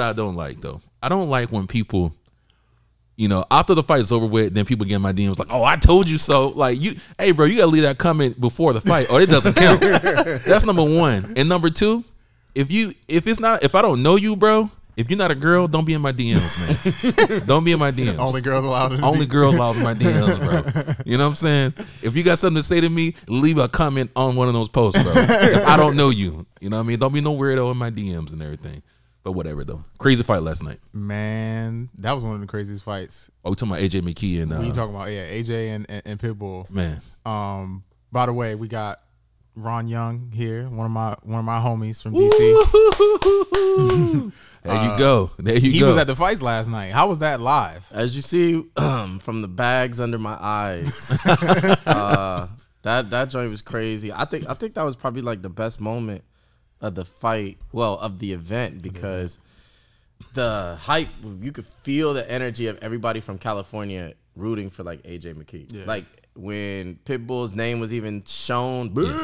what I don't like though. I don't like when people, you know, after the fight's over with, then people get in my DMs like, "Oh, I told you so." Like you, hey, bro, you gotta leave that comment before the fight, or it doesn't count. That's number one. And number two, if you if it's not if I don't know you, bro. If you're not a girl, don't be in my DMs, man. don't be in my DMs. Only girls allowed in Only DM. girls allowed in my DMs, bro. You know what I'm saying? If you got something to say to me, leave a comment on one of those posts, bro. if I don't know you, you know what I mean? Don't be no weirdo in my DMs and everything. But whatever though. Crazy fight last night. Man, that was one of the craziest fights. Oh, we talking about AJ McKee and uh, When you talking about yeah, AJ and, and, and Pitbull. man. Um, by the way, we got Ron Young here, one of my one of my homies from DC. there you go. There you Uh, He go. was at the fights last night. How was that live? As you see um, from the bags under my eyes, uh, that that joint was crazy. I think I think that was probably like the best moment of the fight. Well, of the event because the hype. You could feel the energy of everybody from California rooting for like AJ McKee. Like when Pitbull's name was even shown. "Boo!"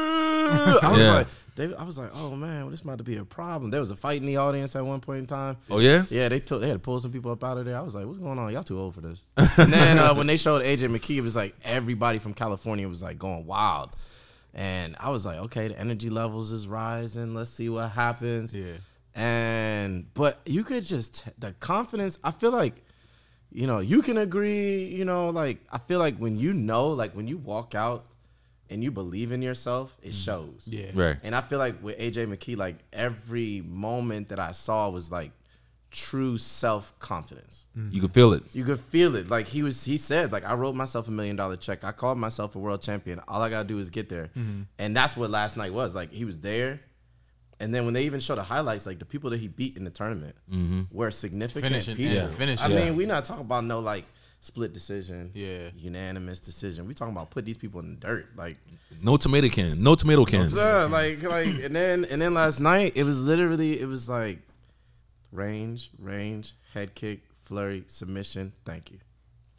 I was Yeah. like, they, I was like, oh man, well, this might be a problem. There was a fight in the audience at one point in time. oh yeah? Yeah, they took they had to pull some people up out of there. I was like, "What's going on? Y'all too old for this." And then uh, when they showed AJ McKee, it was like everybody from California was like going wild, and I was like, "Okay, the energy levels is rising. Let's see what happens." Yeah. And but you could just the confidence. I feel like, you know, you can agree. You know, like I feel like when you know, like when you walk out and you believe in yourself, it mm-hmm. shows. Yeah. Right. And I feel like with AJ McKee, like every moment that I saw was like true self confidence. Mm-hmm. You could feel it. You could feel it. Like he was, he said, like I wrote myself a million dollar check. I called myself a world champion. All I gotta do is get there. Mm-hmm. And that's what last night was. Like he was there. And then when they even show the highlights, like the people that he beat in the tournament mm-hmm. were significant Finishing- people. yeah, finishing. I Yeah. mean, we're not talking about no like split decision, Yeah. unanimous decision. We talking about put these people in the dirt, like No tomato can. No tomato cans. yeah, like like and then and then last night it was literally it was like range, range, head kick, flurry, submission. Thank you.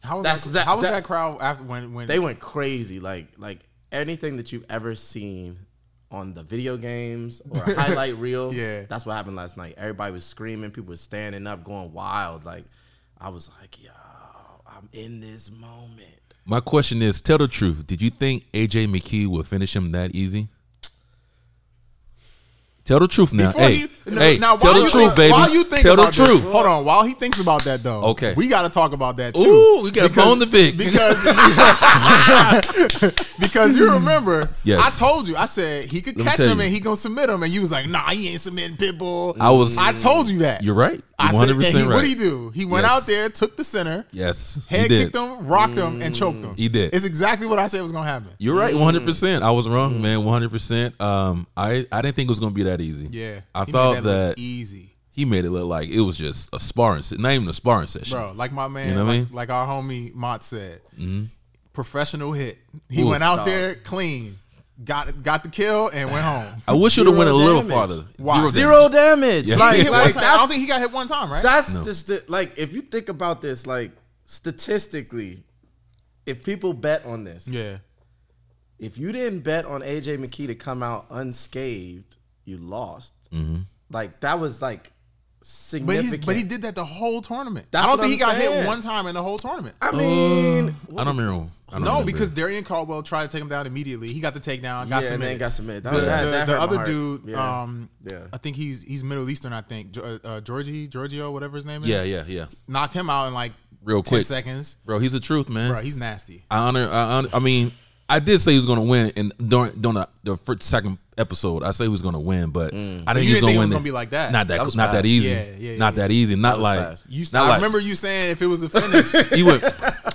How was That's- that, that- how was that- that, crowd after when when They went crazy. Like like anything that you've ever seen on the video games or a highlight reel. Yeah. That's what happened last night. Everybody was screaming, people were standing up, going wild. Like I was like, yo, I'm in this moment. My question is, tell the truth. Did you think AJ McKee would finish him that easy? Tell the truth now. Before Hey, he- no, hey, now, tell the you truth, think- baby. While you think tell the about this- truth. hold on. While he thinks about that, though, Okay. we got to talk about that too. Ooh, we gotta bone the Vic. because because you remember, Yes. I told you, I said he could Let catch him you. and he gonna submit him, and you was like, Nah, he ain't submitting Pitbull. I was- I told you that. You're right. I said, 100 percent he, right. what did he do? He went Yes. out there, took the center, Yes, head did. kicked him, rocked him, and mm. choked him. He did. It's exactly what I said was gonna happen. You're right, mm. 100. percent I was wrong, mm. man. 100. percent Um, I I didn't think it was gonna be that easy. Yeah, I he made thought look that easy, he made it look like it was just a sparring, se- not even a sparring session. bro. Like my man, You know what I like, mean? Mm-hmm. like our homie Mott said, professional hit. He Ooh. went out there clean, got got the kill, and went home. I wish you would have went a Zero little damage. farther. Why? damage. Zero damage. Yeah. Like, hit like. I don't think he got hit one time, right? That's just the, like if you think about this, like statistically, if people bet on this, yeah. if you didn't bet on AJ McKee to come out unscathed, you lost. Mm-hmm. Like that was like But significant. he's but he did that the whole tournament. That's I don't think he I'm got hit one time in the whole tournament. I mean, Uh, I don't remember. I don't No, remember. because Darrion Caldwell tried to take him down immediately. He got the takedown, got yeah, and submitted. then got submitted. That, the, that, the- that the hurt other dude, yeah. um, yeah. I think he's he's Middle Eastern. I think Jo- uh, Georgie, Giorgio, whatever his name is. yeah, yeah, yeah. knocked him out in like Real 10 quick. seconds. Bro, he's the truth, man. Bro, he's nasty. I honor. I, honor, I mean, I did say he was going to win, and during during the, the first, second episode, I say he was going to win, but mm. I didn't. he was didn't going think it to win. was it. gonna be like that. Not that. That not that easy. Yeah, yeah, not yeah, that easy. Not was like. You, not I like- remember you saying if it was a finish, He went.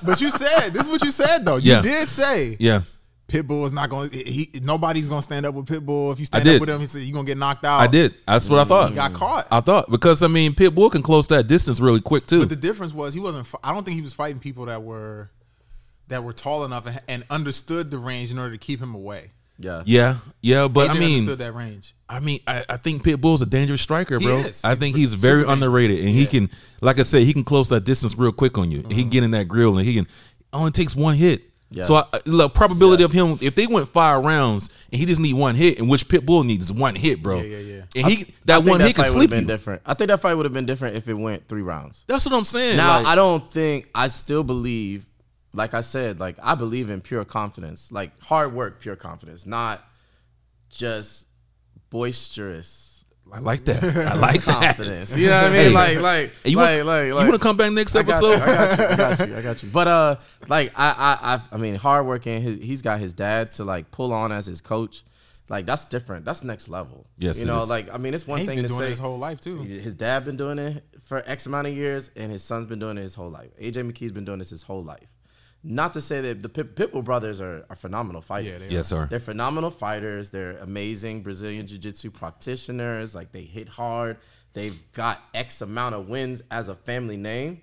but you said this is what you said though. You did say Yeah. Pitbull is not going. to He nobody's going to stand up with Pitbull. If you stand up with him, he said you're going to get knocked out. I did. That's what I mm. thought. He got mm. caught. I thought because I mean, Pitbull can close that distance really quick too. But the difference was he wasn't. I don't think he was fighting people that were that were tall enough and, and understood the range in order to keep him away. yeah. yeah, yeah, but AJ I mean, understood that range. I mean, I, I think Pitbull's a dangerous striker, He bro. is. I He's think he's very dangerous. underrated, and he can, like I said, he can close that distance real quick on you. He Mm-hmm. can get in that grill, and he can. Only takes one hit. Yeah. So I, the probability of him, if they went five rounds and he just need one hit, and which Pitbull needs one hit, bro. Yeah, yeah, yeah. And he I that think one that hit can fight would sleep been you. different. I think that fight would have been different if it went three rounds. That's what I'm saying. Now like- I don't think I still believe, like I said, like I believe in pure confidence, like hard work, pure confidence, not just boisterous I like that. I like that. confidence. You know what I mean? Hey. like, like, you like, want, like, you want to come back next I got, episode? you, I got you. I got you. I got you. But uh, like I, I, I, I mean, hardworking. His, he's got his dad to like pull on as his coach. Like that's different. That's next level. Yes, you know, is. like I mean, it's one He's thing been to doing say it his whole life too. his dad been doing it for X amount of years, and his son's been doing it his whole life. AJ McKee's been doing this his whole life. Not to say that the Pit- Pitbull brothers are, are phenomenal fighters. Yeah, they yes, sir. They're phenomenal fighters. They're amazing Brazilian jiu-jitsu practitioners. Like they hit hard. They've got X amount of wins as a family name.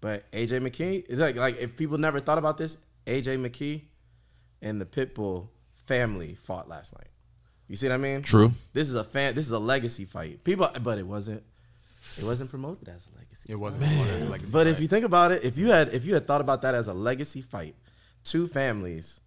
But AJ McKee, it's like like if people never thought about this, AJ McKee and the Pitbull family fought last night. You see what I mean? True. This is a fan. This is a legacy fight. People, but it wasn't. It wasn't promoted as a legacy. It wasn't. Man. It was But if you think about it, if you had if you had thought about that as a legacy fight, two families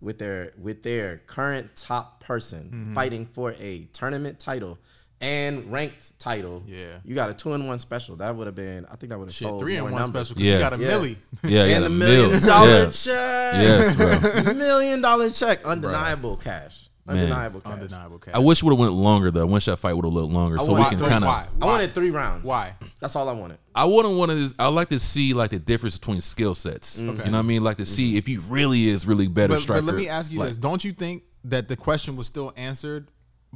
with their with their current top person Mm-hmm. fighting for a tournament title and ranked title, Yeah. you got a two in one special. That would have been, I think that would have shit, sold three in one numbers. special because Yeah. you got a Yeah. milli. Yeah, yeah. and the the million mill. dollar Yeah. check, Yes, bro. million dollar check, undeniable cash, Man. Undeniable cash. Undeniable cash. I wish it would have went longer though. I wish that fight would have looked longer, so we can kind of. I wanted three rounds. Why? That's all I wanted. I wouldn't want to. I like to see like the difference between skill sets. Okay. You know what I mean? Like to see if he really is really better But, striker. but let me ask you Like, this: Don't you think that the question was still answered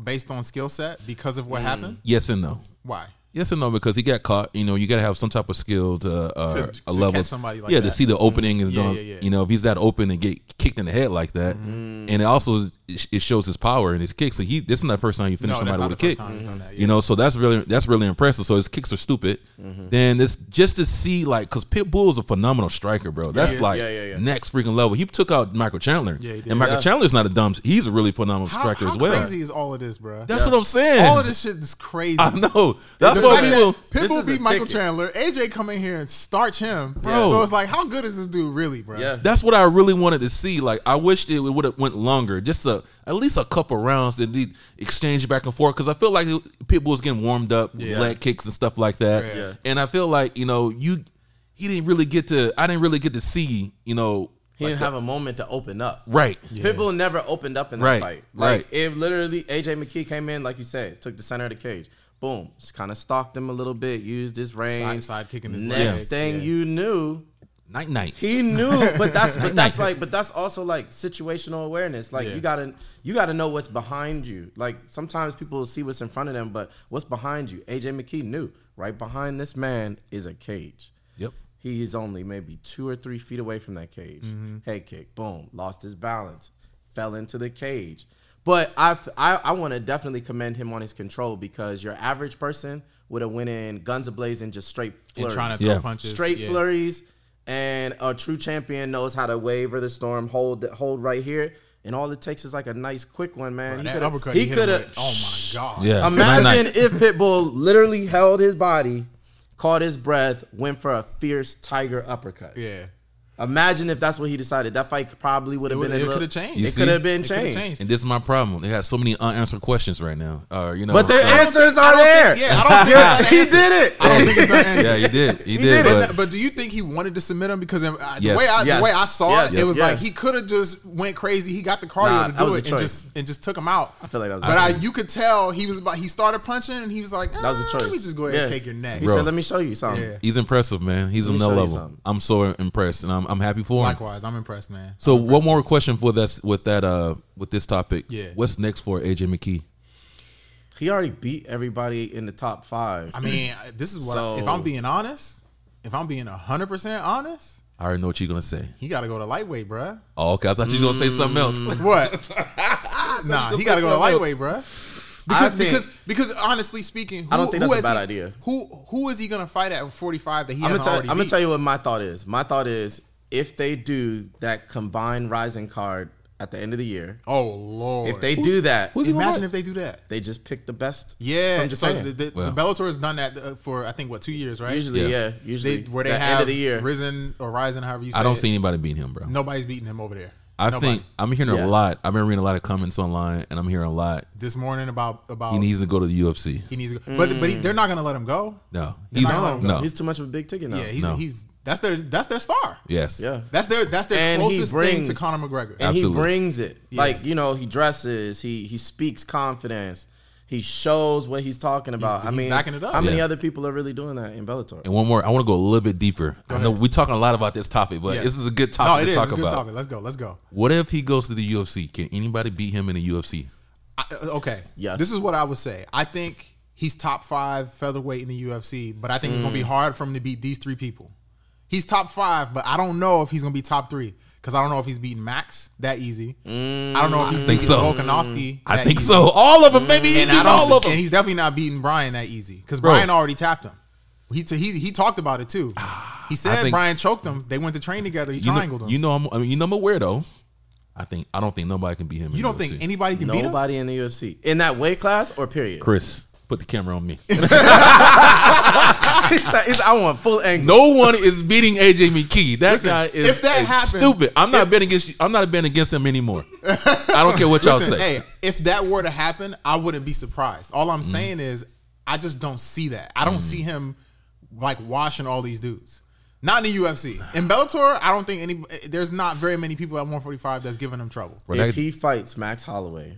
based on skill set because of Mm. what happened? Yes and no. Why? Yes and no because he got caught. You know, you got to have some type of skill to, uh, To- a to level. catch somebody like yeah, to see the opening and Yeah, yeah, yeah. you know if he's that open and get kicked in the head like that, Mm-hmm. and it also it shows his power and his kicks. So he this is not the first time you finish No, somebody with a kick. first time he's done that, yeah. You know, so that's really that's really impressive. So his kicks are stupid. Mm-hmm. Then it's just to see like because Pitbull is a phenomenal striker, bro. That's is. like Yeah, yeah, yeah. next freaking level. He took out Michael Chandler, Yeah, he did. and Michael Yeah. Chandler's not a dumb. He's a really phenomenal How, striker how as well. crazy is all of this, bro? That's what I'm saying. all of this shit is crazy. I know. That's the what fact people. that Pitbull beat Michael ticket. Chandler. AJ come in here and starch him, Bro. So it's like, how good is this dude really, bro? Yeah. That's what I really wanted to see. Like I wished it would have went longer, just a at least a couple rounds that they exchange back and forth. Because I feel like people was getting warmed up, Yeah. leg kicks and stuff like that. Yeah. And I feel like you know you he didn't really get to. I didn't really get to see you know He didn't have a moment to open up. right. Pitbull never opened up in that Right, fight. Like right. if literally AJ McKee came in, like you said, took the center of the cage. Boom, just kind of stalked him a little bit, used his range. side side kicking his Next leg, thing yeah. you knew, Night night. he knew. But that's but that's like but that's also like situational awareness. Like Yeah. you gotta you gotta know what's behind you. Like sometimes people see what's in front of them, but what's behind you? AJ McKee knew right behind this man is a cage. Yep. He is only maybe two or three feet away from that cage. Mm-hmm. Head kick, boom, lost his balance, fell into the cage. But I've, I I want to definitely commend him on his control because your average person would have went in guns ablazing, just straight And flurries, trying to Yeah. throw punches. straight yeah. flurries. And a true champion knows how to waver the storm, hold hold right here, and all it takes is like a nice quick one, man. Bro, He coulda- uppercut he he, hit him could with, have. Oh my god. Yeah. Imagine Night, night. if Pitbull literally held his body, caught his breath, went for a fierce tiger uppercut. Yeah. Imagine if that's what he decided. That fight probably would have It been. would- a it coulda changed. It could have been changed. changed. And this is my problem. They have so many unanswered questions right now. Uh, you know. But the uh, answers are there. think- yeah, I don't think Yeah, it's he did it. I don't think it's unanswered. Yeah, he did. He, He did. did but- But, but do you think he wanted to submit him? Because uh, Yes. the way I Yes. the way I saw Yes. it, it was Yeah. like he could have just went crazy. He got the cardio Nah, to do it and just and just took him out. I feel like that was But I, you could tell he was about. He started punching and he was like, That was a "Ah, choice. Let me just go ahead and take your neck. He said, "Let me show you something." He's impressive, man. He's Let me on that show level. I'm so impressed, and I'm I'm happy for him. Likewise, I'm impressed, man. So one more question for this with that uh with this topic. Yeah. What's next for AJ McKee? He already beat everybody in the top five. I mean, this is what. I- if I'm being honest, if I'm being hundred percent honest, I already know what you're gonna say. he got to go to lightweight, bruh. Oh, okay. I thought you were gonna say something else. What? nah, he got to go to lightweight, bruh. Because think- because because honestly speaking, who, I don't think that's a bad he- idea. Who who is he gonna fight at 45 that he I'm gonna hasn't tell. I'm already gonna tell you what my thought is. My thought is if they do that combined Rizin card at the end of the year. Oh lord! If they do that, who's imagine if they do that. they just pick the best. Yeah, from so the, the, Well. the Bellator has done that uh, for I think what two years, right? usually, Yeah. yeah, they, usually where they the have end of the year. risen or rising, however you say I don't it. see anybody beating him, bro. Nobody's beating him over there. I Nobody. think I'm hearing Yeah. a lot. I've been reading a lot of comments online, and I'm hearing a lot. this morning about about He needs to go to the UFC. he needs to go. but but he, they're not going to let him go. No, They're he's not gonna no. He's too much of a big ticket now. Yeah, he's No. he's that's their that's their star. Yes. yeah. That's their that's their And he closest thing brings- to Conor McGregor. and Absolutely. he brings it. Yeah. Like you know, he dresses. He he speaks confidence. He shows what he's talking about. I he's mean, backing it up. how many Yeah. other people are really doing that in Bellator? And one more, I want to go a little bit deeper. I know ahead. we're talking a lot about this topic, but Yeah. this is a good no, topic it to is talk It's a good about. topic. Let's go. Let's go. What if he goes to the UFC? Can anybody beat him in the UFC? I, uh, okay. Yeah. This is what I would say. I think he's top five featherweight in the UFC, but I think it's going to be hard for him to beat these three people. He's top five, but I don't know if he's going to be top three because I don't know if he's beating Max that easy. I don't know if he's mm, think beating so. Volkanovski. I think easy. so. All of them, maybe he beat don't, all of them. and he's definitely not beating Brian that easy because Brian already tapped him. He, t- he he talked about it too. He said think- Brian choked him. They went to train together. He you triangled know, him. you You, know, I'm, I mean, you know, I'm a weirdo. I think I don't think nobody can beat him. in don't UFC. think anybody can beat him? Nobody in the UFC in that weight class or period. Chris, put the camera on me. He's like- he's- I want full angle. no one is beating AJ McKee. That Listen, guy is, if that is happened- stupid. I'm not if- betting against. you. I'm not betting against him anymore. I don't care what y'all Listen, say. hey, if that were to happen, I wouldn't be surprised. All Mm. I'm saying is, I just don't see that. I don't see him like washing all these dudes. Not in the UFC. In Bellator, I don't think any. There's not very many people at 145 that's giving him trouble. If he fights Max Holloway,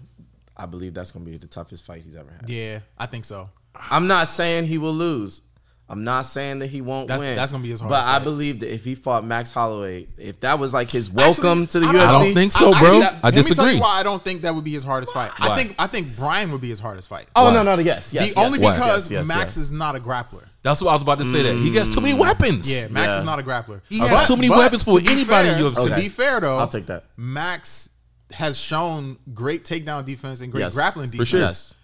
I believe that's going to be the toughest fight he's ever had. Yeah, I think so. I'm not saying he will lose. I'm not saying that he won't That's- win. that's gonna be his hardest. But hardest I believe that if he fought Max Holloway, if that was like his welcome Actually, to the I UFC, I don't think so, I- bro. actually, I Let me tell disagree. you why I don't think that would be his hardest fight. Why? I think I think Brian would be his hardest fight. Oh Why? no, no, no, yes, yes. the yes, only yes, because yes, yes, Max yes. is not a grappler. That's what I was about to say. That he gets too many mm. weapons. Yeah, Max Yeah. is not a grappler. He has too many weapons for to be anybody in fair- UFC. To be fair though, I'll take that. Max has shown great takedown defense and great Yes. grappling For defense sure. Yes.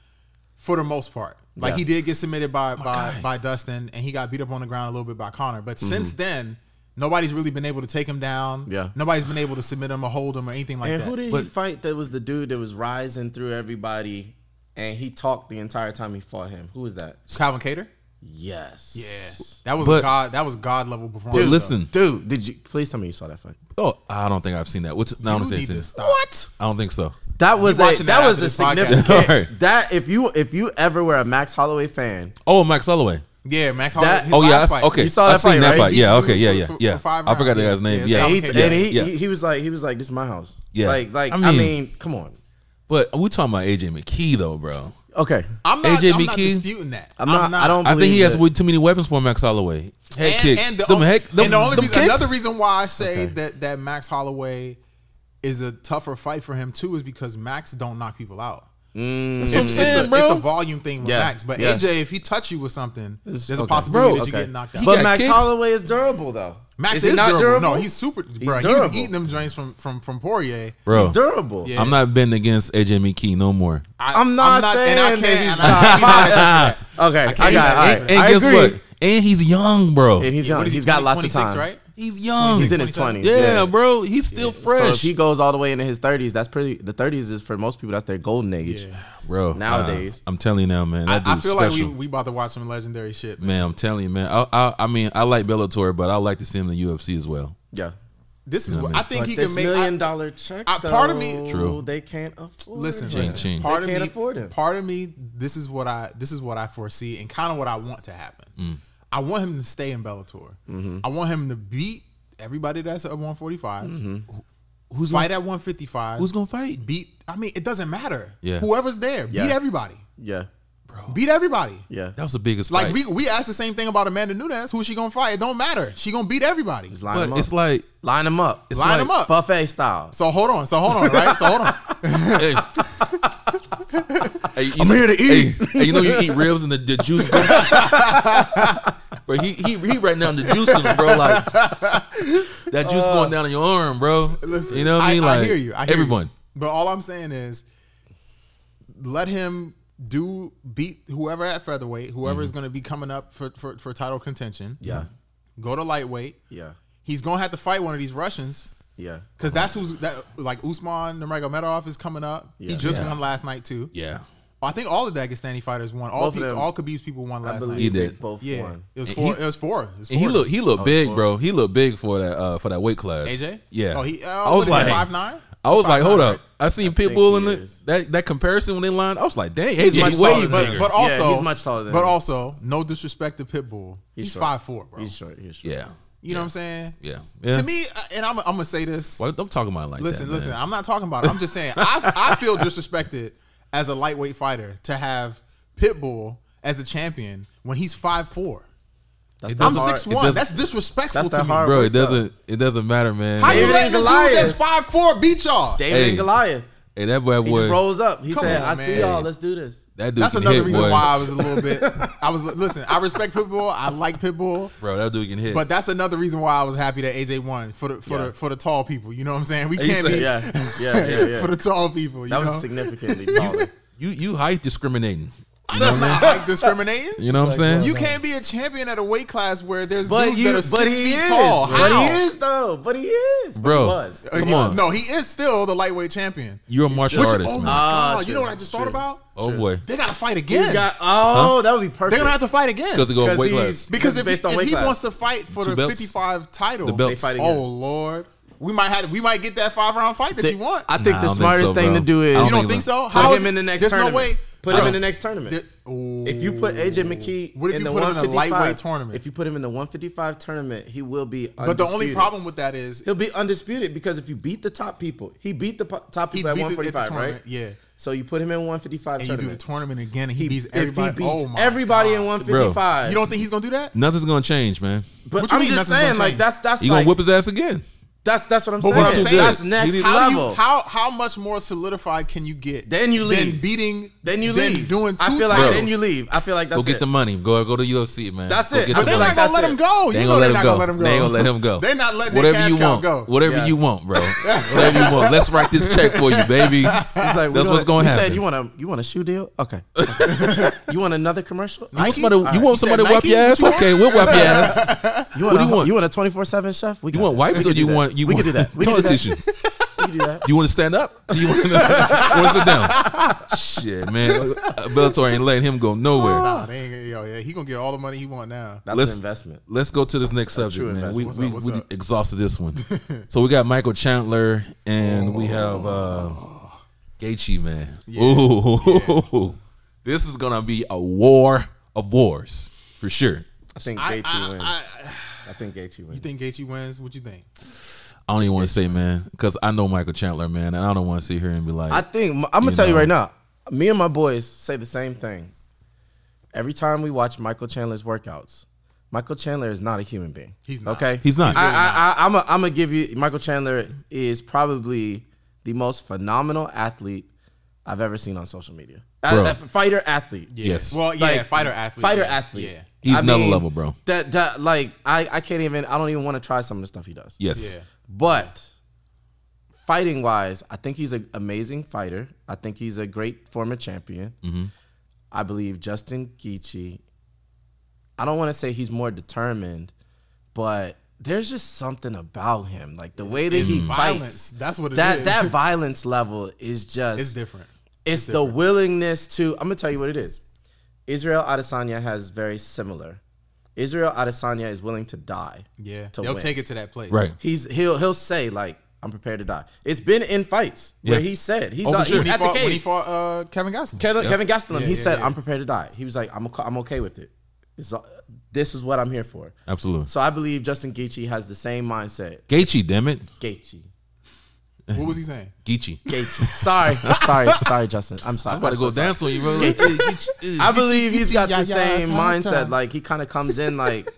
for the most part. Like Yeah. he did get submitted by by, guy. by Dustin, and he got beat up on the ground a little bit by Conor. But Mm-hmm. since then, nobody's really been able to take him down. Yeah. nobody's been able to submit him or hold him or anything like And that. who did But- he fight? That was the dude that was rising through everybody, and he talked the entire time he fought him. Who was that? Calvin Kattar. Yes. Yeah, that was But- a god. That was god level performance. But though. listen, Dude, did you please tell me you saw that fight? oh, I don't think I've seen that. What's no, I You don't say need it's in- to stop. What? I don't think so. That was a that, that was a significant Alright. that if you if you ever were a Max Holloway fan, Oh, Max Holloway. Yeah, Max. Holloway, his Oh yeah, that's- fight. okay. You saw I that seen fight, that right? fight. Yeah, okay, beat yeah, yeah, for- for yeah. I forgot the guy's name. Yeah, Yeah, and he and he, Yeah. he he was like he was like this is my house. Yeah. Like like I I mean- mean, come on. but we talking about AJ McKee though, bro. Okay. I'm not. AJ I'm not disputing that. I'm not- I don't I think he has way too many weapons for Max Holloway. Head and, kick. and the, them o- heck, them, and the only them reason, kicks? another reason why I say Okay. that that Max Holloway is a tougher fight for him too is because Max don't knock people out. Mm. That's what I'm It's, it's a, bro. it's a volume thing with Yeah, Max. But yeah. AJ, if he touch you with something, there's a possibility Bro, that you Okay. get knocked out. He But Max kicks. Holloway is durable though. Max is, is, not durable. durable? No, he's super. Bro, he was eating them joints from from from Poirier. bro. He's durable. Yeah. I'm not betting against AJ McKee no more. I, I'm not and I saying can't, that he's and I can't be mad at you for that. Okay, I, can't got it. All right. and and I guess agree. what? And he's young, bro. And he's young. what is he, he's got lots of time. right? He's young. He's in his twenties. yeah, bro. He's still So fresh, if he goes all the way into his thirties, that's pretty. The thirties is for most people that's their golden age. Yeah. bro. nowadays. uh, I'm telling you now, man. I, That I dude's feel like we we about to watch some legendary shit. Man. man, I'm telling you, man. I, I, I mean, I like Bellator, but I like to see him in the UFC as well. Yeah. This is know what what I I think But he this can make. million I- dollar check, I- part of me- True. they can't afford. Listen, it. listen. ching. Part They of can't me, afford him. part of me, this is what I, this is what I foresee, and kind of what I want to happen. Mm. I want him to stay in Bellator. Mm-hmm. I want him to beat everybody that's at 145. Mm-hmm. Who's Fight gonna, at 155. who's gonna fight? beat? I mean, it doesn't matter. Yeah. Whoever's there, Yeah. beat everybody. Yeah. Bro. Beat everybody. Yeah. That was the biggest Like fight. we we asked the same thing about Amanda Nunes. Who's she gonna fight? It don't matter. She gonna beat everybody. Just line them up. it's like, line them up. it's Line like, them up. Buffet style. So hold on. So hold on. Right. So hold on. Hey. Hey, you I'm know- here to eat. Hey, hey, you know you eat ribs and the, the juice. Go, bro, he he he right now the juice in bro. Like that juice going uh, down in your arm, bro. Listen, you know what I mean? Like I hear you. I hear everyone. You. But all I'm saying is, let him do beat whoever at featherweight, whoever is mm-hmm. going to be coming up for, for for title contention. Yeah. Go to lightweight. Yeah. He's gonna have to fight one of these Russians. Yeah. because that's who's that like Usman Nurmagomedov is coming up. He Yeah. just Yeah. won last night too. Yeah. I think all the Dagestani fighters won. All Both people, all Khabib's people won I last believe night. He did. both Yeah, won. it was four. he- it was four. It was And he four. look he looked Oh, big, four. bro. He looked big for that uh for that weight class. AJ. Yeah. Oh, he. Uh, I was like five nine. I was like, hold up. I seen think Pitbull in the that that comparison when they lined. I was like, dang, He's AJ much way taller than bigger. him. But Yeah, also, he's much taller than But him. also, no disrespect to Pitbull. He's, short. five four, bro. He's short. He's short. yeah, you know what I'm saying? yeah, yeah. To me, uh, and I'm, I'm gonna say this. Why don't talk about it like listen, that. listen. man? I'm not talking about it. I'm just saying I, I feel disrespected as a lightweight fighter to have Pitbull as the champion when he's five four. That's I'm six one. That's disrespectful That's to the me. bro. It doesn't. It doesn't matter, man. How you David letting and the dude Goliath. that's five four beat y'all? David Hey. and Goliath. hey, that boy, He just rolls up. He Come said, on, "I see y'all. Let's do this." That dude That's can another hit, reason boy. why I was a little bit. I was listen. I respect Pitbull. I like Pitbull. bro, that dude can hit. But that's another reason why I was happy that AJ won for the for Yeah. the for the tall people. You know what I'm saying? We can't be Yeah, yeah, yeah, yeah. for the tall people. You That know? was significantly taller. you you height discriminating. That's not like discriminating. You know what I'm saying? You can't be a champion at a weight class where there's But dudes you, that are but six he feet is. tall. But How? he is though. But he is. But Bro. he was. Uh, Come he- on. No, he is still the lightweight champion. You're a martial Which, artist, oh my man. Ah, god! you know what I just thought about? Oh boy, They gotta fight again. got. Oh, that would be perfect. They're gonna have to fight again because they go weight class. because it's if, based he, on if weight he class. wants to fight for Two the belts. 55 title, The belts. They fight oh lord, we might have we might get that five round fight that They- you want. I think Nah, the don't think smartest so, thing to do I is don't you don't think think so. so? How him in the next there's tournament. no way. Put him in the next tournament. the- ooh. If you put AJ McKee What if in you the put him in a 155 lightweight tournament? If you put him in the 155 tournament, he will be. but the only problem with that is he'll be undisputed because if you beat the top people, he beat the po- top he people beat at the, at the 145, right? tournament, yeah. So you put him in 155 And you do the tournament. tournament again, and he, beats if everybody. he beats oh my everybody God. in 155, You don't think he's gonna do that? Nothing's gonna change, man. But What you I'm mean just nothing's gonna saying, like change? that's that's You like gonna whip his ass again? That's that's what I'm But saying. what I'm saying that's next How level. you how how much more solidified can you get? Then you Than leave. beating. then you than leave. Doing two I feel like titles. then you leave. I feel like that's Go get it. the money. Go go to UFC, man. That's it. get I the But they're feel not like gonna let that's him go. They you know they're not him go. gonna let him go. They ain't gonna let him go. They're not letting Whatever you want. go. Whatever Yeah. you want, bro. Whatever you want. Let's write this check for you, baby. He's like, That's what's gonna he happen. said, "You want a you want a shoe deal? Okay. Okay. you want another commercial? You want somebody? You want somebody to said wipe your ass? Okay, we'll wipe your ass. What do you want? You want a twenty four seven chef? You want wipes or you want you we want can do that. We can do that. politician? We can do that. You want to stand up? Do you want to, want to sit down? Shit, man. Uh, Bellator ain't letting him go nowhere. Nah, they ain't, yo, yeah, he gonna get all the money he want now. That's Let's- an investment. Let's go to this next subject, man. We investment. we, What's up? we up? exhausted this one. so we got Michael Chandler and we have uh Gaethje, man. Ooh, this is gonna be a war of wars for sure. I think I, Gaethje I, wins. I, I think Gaethje wins. you think Gaethje wins? What you think? I don't even want to say, man, because I know Michael Chandler, man, and I don't want to sit here and be like, I think I'm gonna You tell you right now. Me and my boys say the same thing. Every time we watch Michael Chandler's workouts, Michael Chandler is not a human being. He's not. Okay, He's not. I, I, I, I'm a, I'm gonna give you. Michael Chandler is probably the most phenomenal athlete I've ever seen on social media. Bro. A- a fighter athlete. Yes. Well, yeah, Like, fighter athlete. Fighter yeah. athlete. Yeah. He's another level, bro. That that like I I can't even. I don't even want to try some of the stuff he does. yes, Yeah. But fighting wise, I think he's an amazing fighter. I think he's a great former champion. Mm-hmm. I believe Justin Gaethje. I don't want to say he's more determined, but there's just something about him, like the way that he Violence. fights. That's what it that is. that violence level is just it's different. it's the willingness to. I'm gonna tell you what it is. Israel Adesanya has very similar. Israel Adesanya is willing to die. Yeah, to they'll win. take it to that place. right. He's he'll he'll say like I'm prepared to die. It's been in fights where Yeah. he said he's, Oh, uh, sure. he's he, at the fought, when he fought uh, Kevin Gastelum. Kevin, Kevin Gastelum, Yeah, he yeah, said yeah. I'm prepared to die. He was like I'm okay, I'm okay with it. It's, uh, this is what I'm here for. Absolutely. So I believe Justin Gaethje has the same mindset. Gaethje, damn it, Gaethje. What was he saying? Geechee. Gaethje. sorry, sorry, sorry, Justin. I'm sorry. I'm about to I'm go so sorry. dance on you, bro. I believe he's got yeah, the yeah, same mindset. ta. Like he kind of comes in like,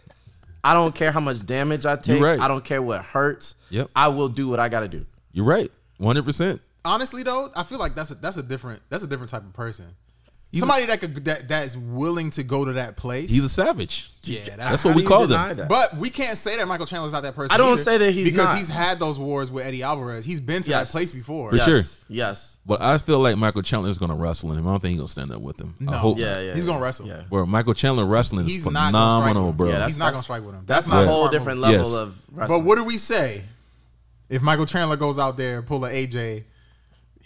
I don't care how much damage I take. right. I don't care what hurts. Yep. I will do what I got to do. You're right, 100. percent Honestly, though, I feel like that's a that's a different that's a different type of person. Somebody that could that that's willing to go to that place. He's a savage. yeah, that's, That's what we call deny them. that? But we can't say that Michael Chandler's not that person. I don't either, say that he's because not. he's had those wars with Eddie Alvarez. He's been to Yes. that place before. For yes, sure. Yes. But I feel like Michael Chandler is gonna wrestle him. I don't think he's gonna stand up with him. I No. hope. Yeah, not. yeah. He's gonna wrestle. Yeah. Bro, Michael Chandler wrestling is He's not gonna strike phenomenal, with bro. Yeah, He's not gonna strike with him. That's, That's, not a whole different level Yes. of wrestling. But what do we say? If Michael Chandler goes out there and pull a AJ,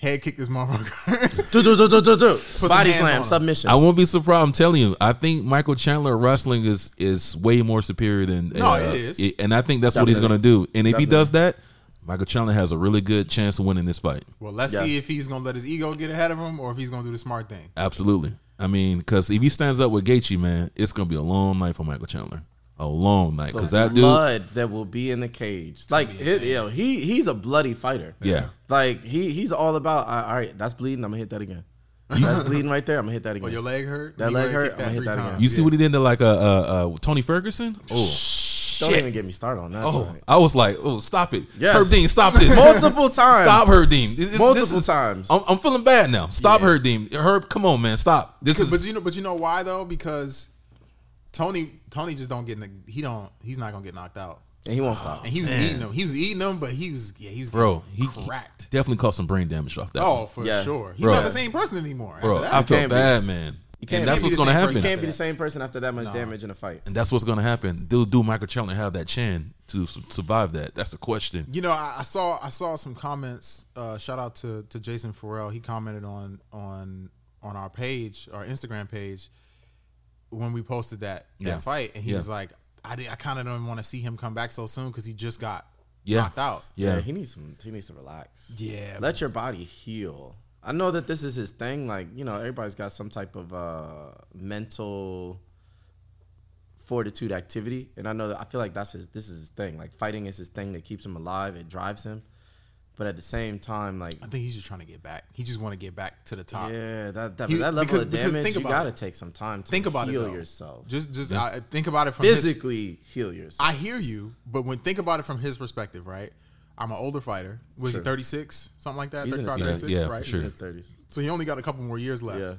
head kick this motherfucker. Do, do, do, do, do, do. Body slam, submission. I won't be surprised. I'm telling you, I think Michael Chandler wrestling is is way more superior than. No, uh, it is. it- and I think that's what he's gonna do. And if he does that, Michael Chandler has a really good chance of winning this fight. well, let's Yeah. see if he's gonna let his ego get ahead of him or if he's gonna do the smart thing. Absolutely. I mean, because if he stands up with Gaethje, man, it's gonna be a long night for Michael Chandler. A long night because that dude. blood that will be in the cage. Like it, you know, he he's a bloody fighter. Yeah. Like he he's all about. all right, that's bleeding. I'm gonna hit that again. That's bleeding right there. I'm gonna hit that Oh, again. your leg hurt? That You leg hurt, I'ma hit three that again. You see Yeah. what he did to like uh, uh, uh, Tony Ferguson? Oh, Don't shit. even get me started on that. Oh, joint. I was like, oh, stop it. Yes. Herb Dean, stop this. multiple times. Stop Herb Dean. This- this- Multiple this is- times. I'm, I'm feeling bad now. Stop Yeah. Herb Dean. Herb, come on, man. Stop. This is, But you know, but you know why though? Because Tony, Tony just don't get. in the- He don't. He's not gonna get knocked out. And he won't stop. And he was Man. eating them. He was eating them, but he was yeah. He was bro. He, he cracked. definitely caused some brain damage off that. Oh, one. for Yeah. sure. He's Bro. not the same person anymore. bro, after that. I Can't felt be. bad, man. can't And that's what's gonna happen. You can't be the same person after that much damage in a fight. And that's what's gonna happen. Do do Michael Chandler have that chin to su- survive that? That's the question. You know, I, I saw I saw some comments. Uh, shout out to to Jason Farrell. He commented on on on our page, our Instagram page, when we posted that that Yeah. fight, and he Yeah. was like, "I did, I kind of don't want to see him come back so soon because he just got Yeah. knocked out." Yeah, Yeah. he needs some. He needs to relax. Yeah, let your body heal. I know that this is his thing. Like you know, everybody's got some type of uh, mental fortitude activity, and I know that I feel like that's his. This is his thing. Like fighting is his thing that keeps him alive. It drives him. But at the same time, like I think he's just trying to get back. He just want to get back to the top. yeah, that that, He- that level because- of damage, think you about got to take some time to Think about heal it. Though. yourself. Just just I, think about it from his, Physically heal yourself. I hear you, but when think about it from his perspective, right? I'm an older fighter. Was Sure. he 36, something like that? He's in his 36, Yeah, yeah, right? for sure. in his thirties. So he only got a couple more years left. Yeah,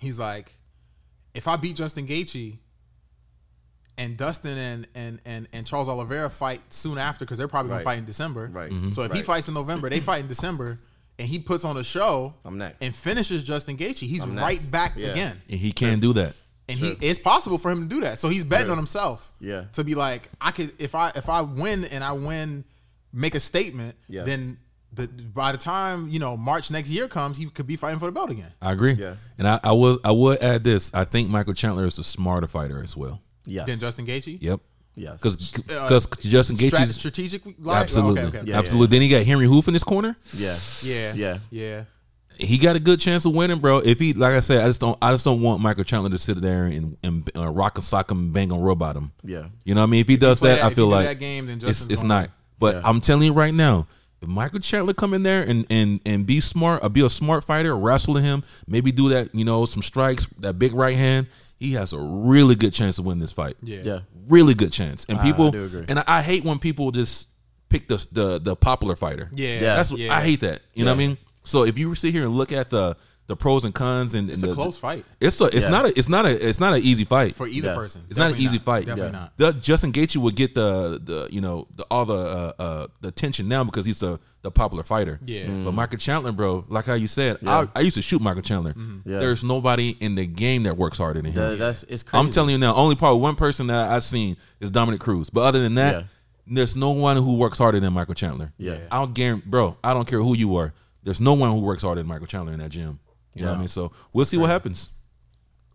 He's like, if I beat Justin Gaethje and Dustin and and and, and Charles Oliveira fight soon after because they're probably Right. gonna fight in December. Right. Mm-hmm. So if he fights in November, they fight in December, and he puts on a show. I'm next. And finishes Justin Gaethje. He's I'm right next. back Yeah. again. And he can't do that. And Sure. he it's possible for him to do that. So he's betting Sure. on himself. Yeah. To be like, I could if I if I win and I win, make a statement, Yeah. then the by the time, you know, March next year comes, he could be fighting for the belt again. I agree. Yeah. And I, I was I would add this. I think Michael Chandler is a smarter fighter as well. Yes, Then Justin Gaethje. Yep. yes, Because Uh, Justin Strat- Gaethje's strategic like, absolutely, Oh, okay, okay. Yeah, absolutely. Then he got Henry Hooft in his corner. yeah, Yeah. Yeah. Yeah. He got a good chance of winning, bro. If he, like I said, I just don't, I just don't want Michael Chandler to sit there and and uh, rock and sock him, and bang on robot him. yeah. You know what I mean? If he does play that, that- I if feel you do like that game, then it's Justin's it's gonna- not. But Yeah. I'm telling you right now, if Michael Chandler come in there and and and be smart, or be a smart fighter, wrestling him, maybe do that, you know, some strikes, that big right hand, he has a really good chance to win this fight. Yeah. Yeah. really good chance. And I people, do agree. and I, I hate when people just pick the the the popular fighter. Yeah. Yeah. that's what yeah. I hate that. You know what I mean? So if you sit here and look at the the pros and cons and, It's and a the, close fight It's a, it's Yeah. not a it's not a it's not an easy fight. for either Yeah. person. It's not an Definitely easy fight. Definitely Yeah. not. The, Justin Gaethje would get the the you know the, all the uh, uh, the attention now because he's the the popular fighter. Yeah. But Michael Chandler, bro, like how you said, Yeah. I, I used to shoot Michael Chandler. Yeah. There's nobody in the game that works harder than him. That- that's it's crazy. I'm telling you now, only probably one person that I've seen is Dominick Cruz. But other than that, Yeah. there's no one who works harder than Michael Chandler. Yeah. I don't guarantee, bro. I don't care who you are. There's no one who works harder than Michael Chandler in that gym. You know what I mean? So we'll see what happens.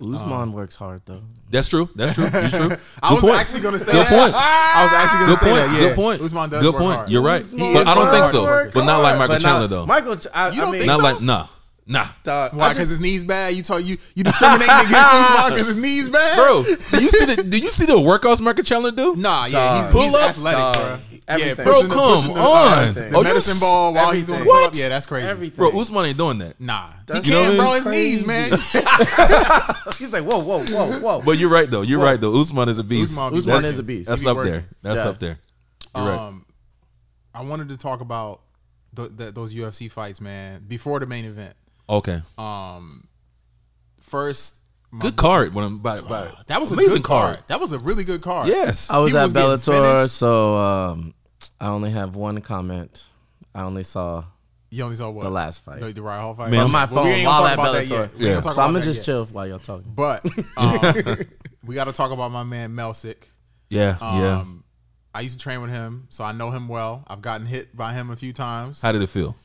Usman works hard though. That's true. That's true. It's true. I Good was point. actually going to say Good that. point. I was actually going Good to say point. that. Yeah. Good point. Usman does Good work point. hard. You're right. He but I don't think so. worker. But not like Michael Chandler not- though. Michael, Ch- I, You don't mean, think not so? like nah, nah. dog, Why? Because his knees bad? You told you you discriminating against Usman because his knees bad? Bro, do you see the do you see the workouts Michael Chandler do? Nah, yeah, Dog. he's, he's Pull-ups, athletic, dog. bro. Everything. Yeah, Bro, pushing come the- on. everything. The Oh, you medicine s- ball while he's doing everything. pull-ups. Yeah, that's crazy. everything. Bro, Usman ain't doing that. Nah, he That's- You can't, bro. mean? His knees, man. He's like, whoa, whoa, whoa, whoa. But you're right though. You're right though. Usman is a beast. Usman be Usman is a beast. That's up working. there. That's Yeah. up there. You're right. Um, I wanted to talk about the, the, those UFC fights, man, before the main event. Okay. Um, first, my- Good card. When I'm by, by That was a amazing good card. That was a really good card. Yes. I was He at was Bellator, so um, I only have one comment. I only saw You only saw what the last fight. the, the Uriah Hall fight. Man, on my Well, we phone ain't while at talk about that Bellator. yet. Yeah. ain't gonna talk So I'm gonna just yet. chill while y'all talking. But um, we got to talk about my man Melsik. Yeah. yeah. Um, I used to train with him, so I know him well. I've gotten hit by him a few times. How did it feel?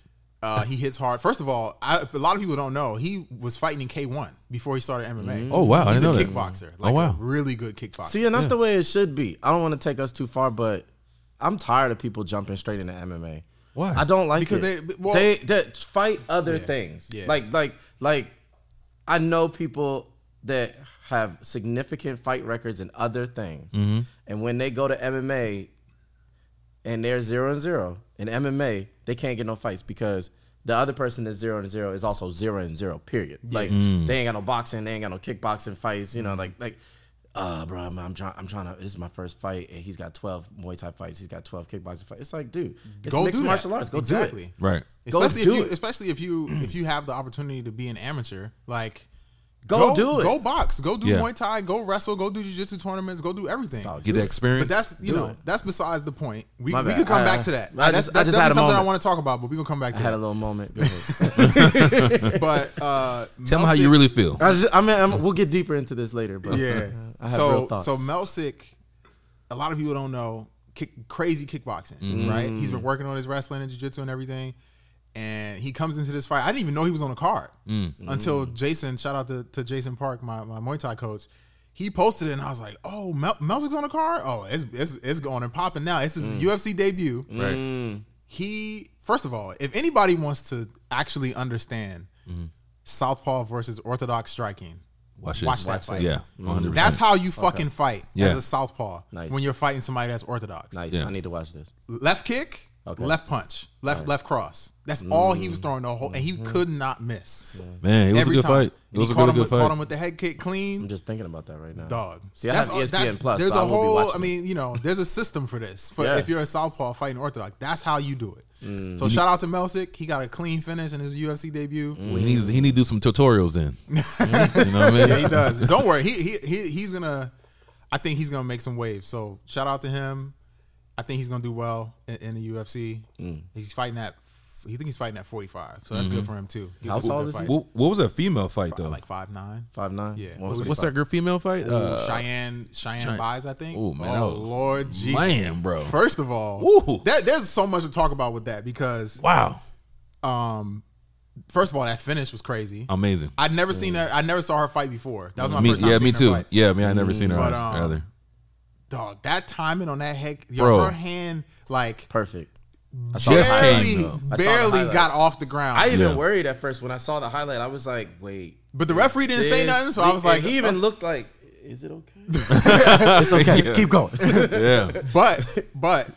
Uh, he hits hard. First of all, I, a lot of people don't know he was fighting in K one before he started MMA. Oh, wow. I he's didn't a know that. kickboxer. Like Oh, wow. a really good kickboxer. See, and that's the way it should be. I don't want to take us too far, but I'm tired of people jumping straight into MMA. Why? I don't like Because it. they- well- they they fight other Yeah, things. yeah. Like like like I know people that have significant fight records in other things, Mm-hmm. and when they go to MMA and they're zero and zero in MMA, they can't get no fights because the other person that's zero and zero is also zero and zero. Period. Like Mm. they ain't got no boxing, they ain't got no kickboxing fights. You know, like like. Uh, bro, I'm, I'm trying. I'm trying to. This is my first fight, and he's got 12 Muay Thai fights. He's got 12 kickboxing fights. It's like, dude, it's Go mixed do martial that. arts. Go exactly. do it. Right. Go Especially do if you, it. especially if you if you have the opportunity to be an amateur, like Go do it. Go box. Go do Yeah. Muay Thai. Go wrestle. Go do jiu-jitsu tournaments. Go do everything. Dog, Get do that it. experience. But that's you Do know it. that's besides the point. We, My we bad. could come I- back to that. I that's just- I that's just had definitely a something I want to talk about, but we gonna come back I to had a little moment. But uh, Tell me how you really feel. I, just, I mean, I'm, we'll get deeper into this later, but Yeah. I have so thoughts. so Melsik, a lot of people don't know kick, crazy kickboxing, Mm. right? He's been working on his wrestling and jiu-jitsu and everything. And he comes into this fight. I didn't even know he was on the card Mm. until Jason. Shout out to, to Jason Park, my, my Muay Thai coach. He posted it, and I was like, "Oh, Mel- Melsik's on the card. Oh, it's it's, it's going and popping now. It's his Mm. UFC debut. Right. He first of all, if anybody wants to actually understand Mm-hmm. Southpaw versus Orthodox striking, Watch it. Watch that fight. Yeah. 100%. that's how you fucking fight Yeah. as a southpaw Nice. when you're fighting somebody that's orthodox. nice. Yeah. I need to watch this. Left kick, Okay. left punch, left left cross. That's all he was throwing the whole, and he could not miss. Man, it was Every a good time. fight. It was he a caught really him good with, Caught him with the head kick clean. I'm just thinking about that right now. Dog. See, I have That's all- ESPN that- Plus. There's so I a will be whole. I mean, you know, there's a system for this. For Yeah. if you're a southpaw fighting orthodox, that's how you do it. Mm. So shout out to Melsik. He got a clean finish in his UFC debut. Well, he needs he need to do some tutorials then. you know what I mean? Yeah, he does. Don't worry. He, he he he's gonna. I think he's gonna make some waves. So shout out to him. I think he's gonna do well in, in the UFC. Mm. He's fighting at. He think he's fighting at 45, so that's good for him too. He'll How tall is he? What, what was that female fight though? Like five nine. Five nine. Yeah. What's that girl female fight? Uh, Cheyanne Cheyanne Chey- Buys, I think. Ooh, man, oh was- Lord Jesus. man, bro. First of all, Ooh. that there's so much to talk about with that because wow, um, first of all, that finish was crazy. amazing. I'd never seen her. I never saw her fight before. That was my Me, first time yeah, seeing me her too. fight. Yeah, me, I never seen her But, um, either. Dog, that timing on that head, yo, Bro. her hand like Perfect. I saw the Just barely. I saw barely got off the ground. I even Yeah. worried at first when I saw the highlight. I was like, wait. but the referee didn't say nothing, so I was like, he even uh, looked like, is it okay? it's okay. Yeah. Keep going. yeah, but but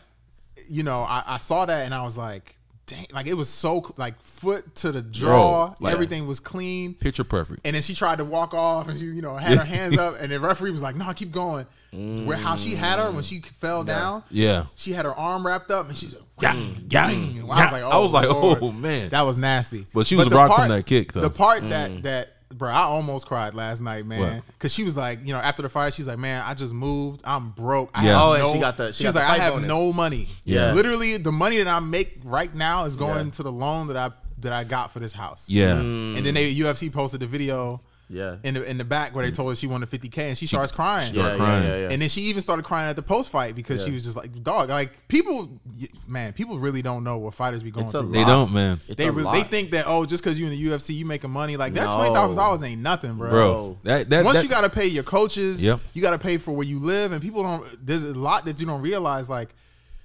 you know, I, I saw that and I was like, dang, like it was so like foot to the jaw, like- everything was clean. picture perfect. And then she tried to walk off, and she, you know, had her hands up, and the referee was like, "No, keep going." Where how she had her when she mm. fell down, Yeah, she had her arm wrapped up, and she's. yeah, yeah. I was like, I was oh, like, oh, Lord. oh man. That was nasty. But she was the rocked from that kick, though. The part that mm. that bro, I almost cried last night, man, What? because she was like, you know, after the fight, she was like, man, I just moved, I'm broke. I Yeah. have Oh, and no- she got the- she she got was the like, I have bonus. no money. Yeah. literally, the money that I make right now is going Yeah. to the loan that I that I got for this house. yeah, mm. and then they UFC posted the video. Yeah. In the in the back where they mm. told her she wanted 50k and she starts crying. Yeah, yeah, crying. yeah, yeah. And then she even started crying at the post fight because she was just like, dog, like people, man, people really don't know what fighters be going It's a through. they don't, man. It's They a re- lot. they think that oh, just because you in the UFC, you making money like that. No. Twenty thousand dollars ain't nothing, bro. Bro, that that, Once that you got to pay your coaches, Yep. you got to pay for where you live, and people don't. There's a lot that you don't realize. Like,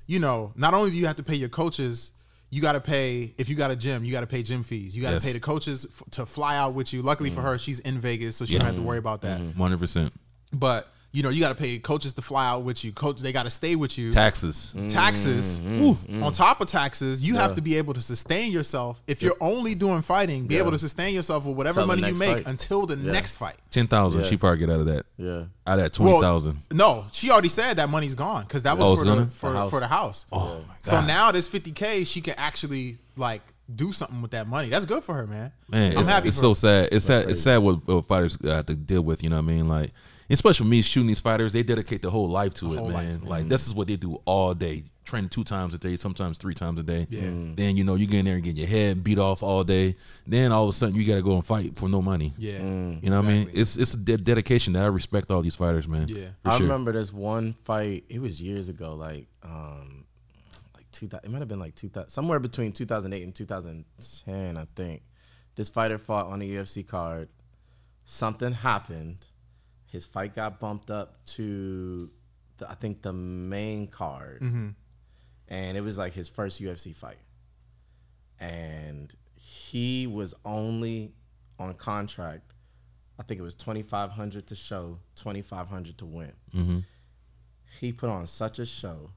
you know, not only do you have to pay your coaches, you got to pay if you got a gym, you got to pay gym fees. You got to Yes. pay the coaches f- to fly out with you. Luckily for mm-hmm. her, she's in Vegas, so she Yeah. don't have to mm-hmm. worry about that. Mm-hmm. one hundred percent But you know, you got to pay coaches to fly out with you. Coach, they got to stay with you taxes. taxes Mm-hmm. on top of taxes you have to be able to sustain yourself if you're only doing fighting be Yeah. able to sustain yourself with whatever Till the money you make fight. until the Yeah. next fight Ten thousand. Yeah. She probably get out of that. Yeah. Out of that twenty thousand. no she already said that money's gone because that was Oh, for the, for, The house. for the house Oh my so now this 50k she can actually like do something with that money that's good for her man Man, i'm it's, happy it's for so her. sad. It's sad. It's sad what, what fighters have to deal with. You know what I mean? Like, especially me shooting these fighters, they dedicate their whole life to it, Whole man. life, Like, mm-hmm. this is what they do all day: training two times a day, sometimes three times a day. Yeah. Mm. Then you know you get in there and get your head beat off all day. Then all of a sudden you got to go and fight for no money. Yeah. Mm. You know what I mean? It's it's a de- dedication that I respect all these fighters, man. Yeah. For I sure. remember this one fight. It was years ago, like um, like two. It might have been like two thousand, somewhere between two thousand eight and two thousand ten, I think. This fighter fought on the UFC card. Something happened. His fight got bumped up to, the, I think, the main card, and it was like his first UFC fight. And he was only on contract I think it was twenty five hundred to show, twenty five hundred to win. Mm-hmm. He put on such a show.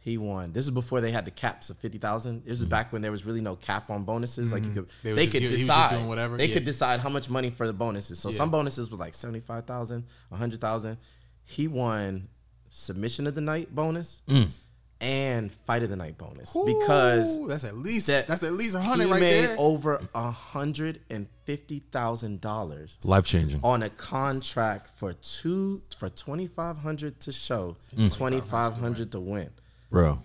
He won. This is before they had the caps of fifty thousand. This is mm-hmm. back when there was really no cap on bonuses. Like you mm-hmm. could, They they, could decide. doing whatever, They yeah. could decide how much money for the bonuses. So Yeah. some bonuses were like seventy five thousand, a hundred thousand. He won submission of the night bonus mm. and fight of the night bonus because that's at least that that's at least a he hundred right made there. over a hundred and fifty thousand dollars Life changing. on a contract for two for twenty five hundred to show, mm. twenty five hundred to win. Bro.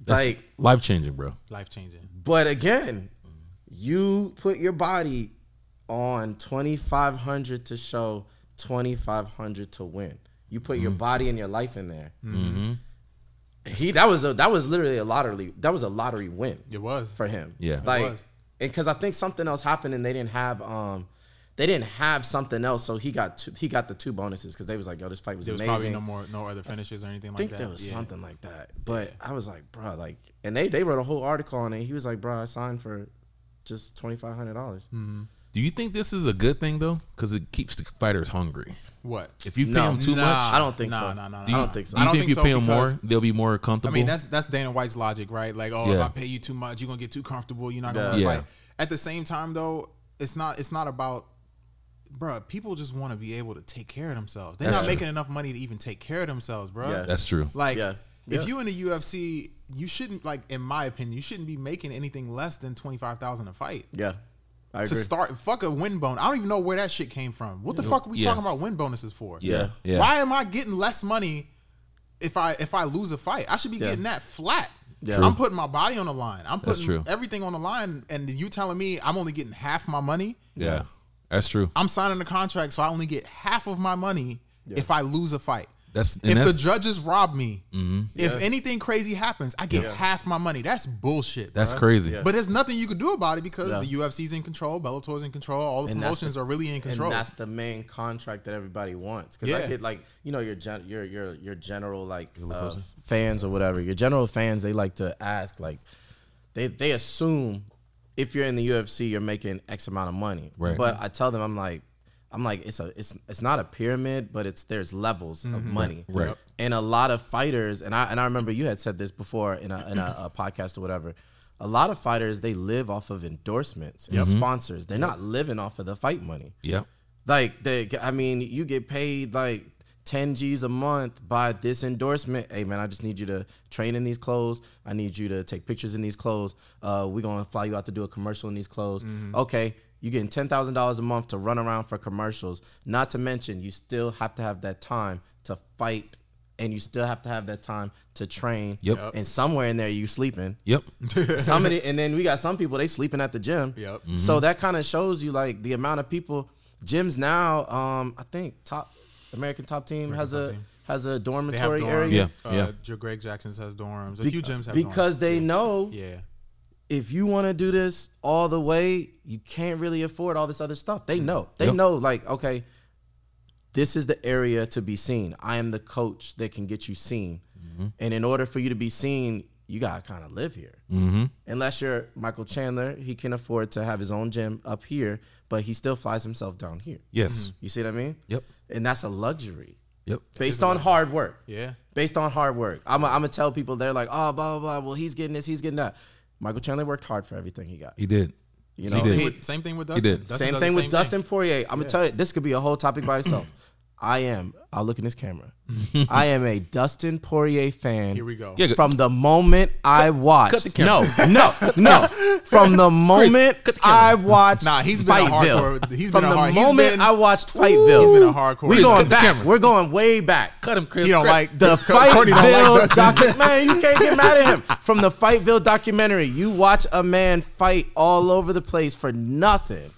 That's Like, life changing, bro. Life changing. but again, you put your body on twenty five hundred to show, twenty five hundred to win. You put your mm-hmm. body and your life in there. Mm-hmm. Mm-hmm. He that was a that was literally a lottery that was a lottery win It was. for him. Yeah. Like and because I think something else happened and they didn't have um they didn't have something else, so he got two, he got the two bonuses because they was like, yo, this fight was There was probably no more no other finishes or anything I like think that. there was Yeah. something like that, but I was like, bro, like, and they they wrote a whole article on it. He was like, bro, I signed for just twenty five hundred dollars. Mm-hmm. Do you think this is a good thing though? Because it keeps the fighters hungry. What? If you pay No. them too Nah, much, I don't think nah, so. Nah, nah, nah. do you, I don't think so. Do you I don't think, think if so you pay them more, they'll be more comfortable. I mean, that's that's Dana White's logic, right? Like, oh, if I pay you too much, you're gonna get too comfortable. You're not gonna Yeah. wanna Yeah. fight. At the same time, though, it's not it's not about, bruh. People just want to be able to take care of themselves. They're That's not true. making enough money to even take care of themselves, bruh. Yeah. that's true. Like, Yeah. if Yeah. you in the UFC, you shouldn't like, in my opinion, you shouldn't be making anything less than twenty five thousand a fight. Yeah, I To agree. start, fuck a win bonus. I don't even know where that shit came from. What the fuck are we Yeah. talking about win bonuses for? Yeah, yeah. Why am I getting less money if I if I lose a fight? I should be Yeah. getting that flat. Yeah. True. I'm putting my body on the line. I'm putting true. everything on the line, and you telling me I'm only getting half my money? Yeah, that's true. I'm signing a contract, so I only get half of my money if I lose a fight. That's and If the judges rob me, if Yeah. anything crazy happens, I get Yeah. half my money. That's bullshit. that's bruh. crazy. Yeah. But there's nothing you could do about it because Yeah. the UFC's in control, Bellator's in control, all the And promotions the- are really in control. And that's the main contract that everybody wants. Because I Yeah. get like you know your gen- your your your general like uh, fans or whatever. Your general fans they like to ask like they they assume if you're in the UFC you're making X amount of money. Right. But I tell them I'm like I'm like it's a it's it's not a pyramid, but it's there's levels of mm-hmm. money. Right. Yep. And a lot of fighters, and I and I remember you had said this before in a in a, a podcast or whatever. A lot of fighters they live off of endorsements and sponsors. They're not living off of the fight money. Yeah. Like they, I mean, you get paid like 10 G's a month by this endorsement. Hey man, I just need you to train in these clothes. I need you to take pictures in these clothes. Uh, we're gonna fly you out to do a commercial in these clothes. Okay, you're getting ten thousand dollars a month to run around for commercials. Not to mention, you still have to have that time to fight, and you still have to have that time to train. Yep. Yep. And somewhere in there, you sleeping Yep. somebody and then we got some people they sleeping at the gym Yep. so that kind of shows you like the amount of people gyms now um i think top american top team has Top a Team. has a they have dormitory area Yeah, Uh, yeah. Joe Greg Jackson's has dorms. A Be- few gyms have because dorms. they know yeah. if you want to do this all the way you can't really afford all this other stuff they know they Yep. know like okay this is the area to be seen i am the coach that can get you seen and in order for you to be seen you gotta kind of live here Mm-hmm. unless you're Michael Chandler, he can afford to have his own gym up here, but he still flies himself down here. Yes. Mm-hmm. You see what I mean? Yep. And that's a luxury Yep. based on hard work. Yeah. Based on hard work. I'm going to tell people, they're like, oh, blah, blah, blah. Well, he's getting this, he's getting that. Michael Chandler worked hard for everything he got. He did. You He know, did. he- With- same thing with Dustin. did. Dustin same does the thing with same Dustin Poirier. I'm gonna tell you, this could be a whole topic by itself. I am. I'll look in this camera. I am a Dustin Poirier fan. Here we go. Yeah, From the moment I watched, the camera. no, no, no. From the moment cut the. I watched, Nah, he's been a Fightville. hardcore- he's From been a the hard- he's moment been- I watched Fightville. He's been a hardcore We fan. going Cut the back. camera. We're going way back. Cut him, Chris. He don't Cut- like The Courtney don't like Fightville man, you can't get mad at him. From the Fightville documentary, you watch a man fight all over the place for nothing.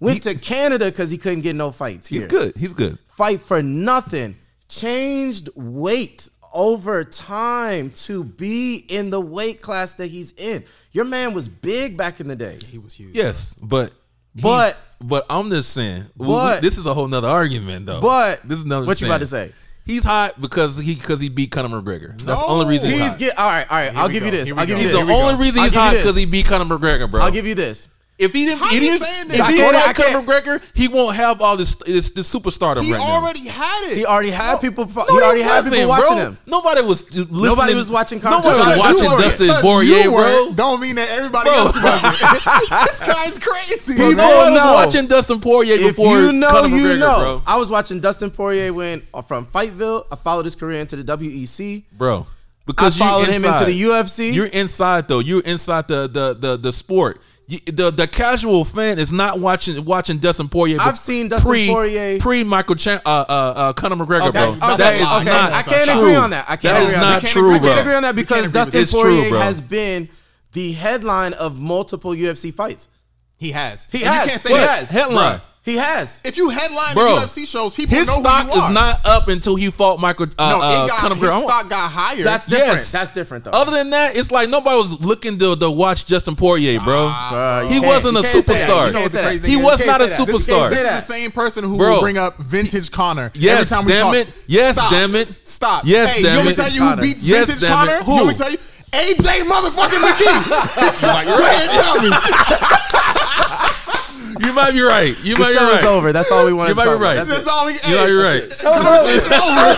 Went to Canada because he couldn't get no fights. Here. He's good. He's good. Fight for nothing. Changed weight over time to be in the weight class that he's in. Your man was big back in the day. He was huge. Yes, but But- but I'm just saying. we- we- But- this is a whole nother argument, though. But this is another. what you about to say? He's hot because he because he beat Conor McGregor. That's the only reason he's, He's hot. get all right. All right. I'll we give you this. I'll give go. you He's this. the only reason he's hot because he beat Conor McGregor, bro. I'll give you this. If he didn't, How if you he didn't, saying if that? he didn't can't- like I Conor McGregor, he won't have all this this, this superstardom He right now. already had it. He already had people. No, he already had people watching bro. him. Nobody was listening. Nobody was watching Conor Nobody was McGregor. watching You weren't. Dustin Because Poirier, you bro. weren't, Don't mean that everybody Bro. else wasn't. this guy's crazy. People No one was know. watching Dustin Poirier If before you know, Conor you McGregor, know. bro. I was watching Dustin Poirier win uh, from Fightville. I followed his career into the WEC. bro. Because I you're followed him inside. into the UFC. You're inside though. You're inside the the the, the sport. You, the the casual fan is not watching watching Dustin Poirier. I've seen Dustin pre, Poirier- pre Michael Chan, uh, uh, uh, Conor McGregor, Okay, bro. that's- that okay, is okay. not I can't true. agree on that. I can't That agree is on not that. true, I bro. can't agree on that because Dustin It's true, Poirier bro. has been the headline of multiple UFC fights. He has. He And has. You can't say He that. has. Headline. He has. If you headline Bro, the UFC shows, people His know stock who you are. is not up until he fought Michael uh, No, uh, it got, Conor his stock got higher. That's different. Yes. That's different though. Other than that, it's like nobody was looking to, to watch Dustin Poirier, bro. Bruh, you he wasn't a can't say that. superstar. You can't say that. He He was can't a say that. This superstar. This is the same person who Bro. will bring up vintage Conor every time we damn talk. it. Yes, Stop. damn it. Stop. Yes, hey, damn you want me it. to tell you who beats Yes, vintage. Conor? Who? You want me to tell you? AJ motherfucking McKee. like, Go ahead and tell me. You might be right. You the might be show's right. over. That's all we want You to might talk be right. about. That's That's all we. You might be right. Conversation over.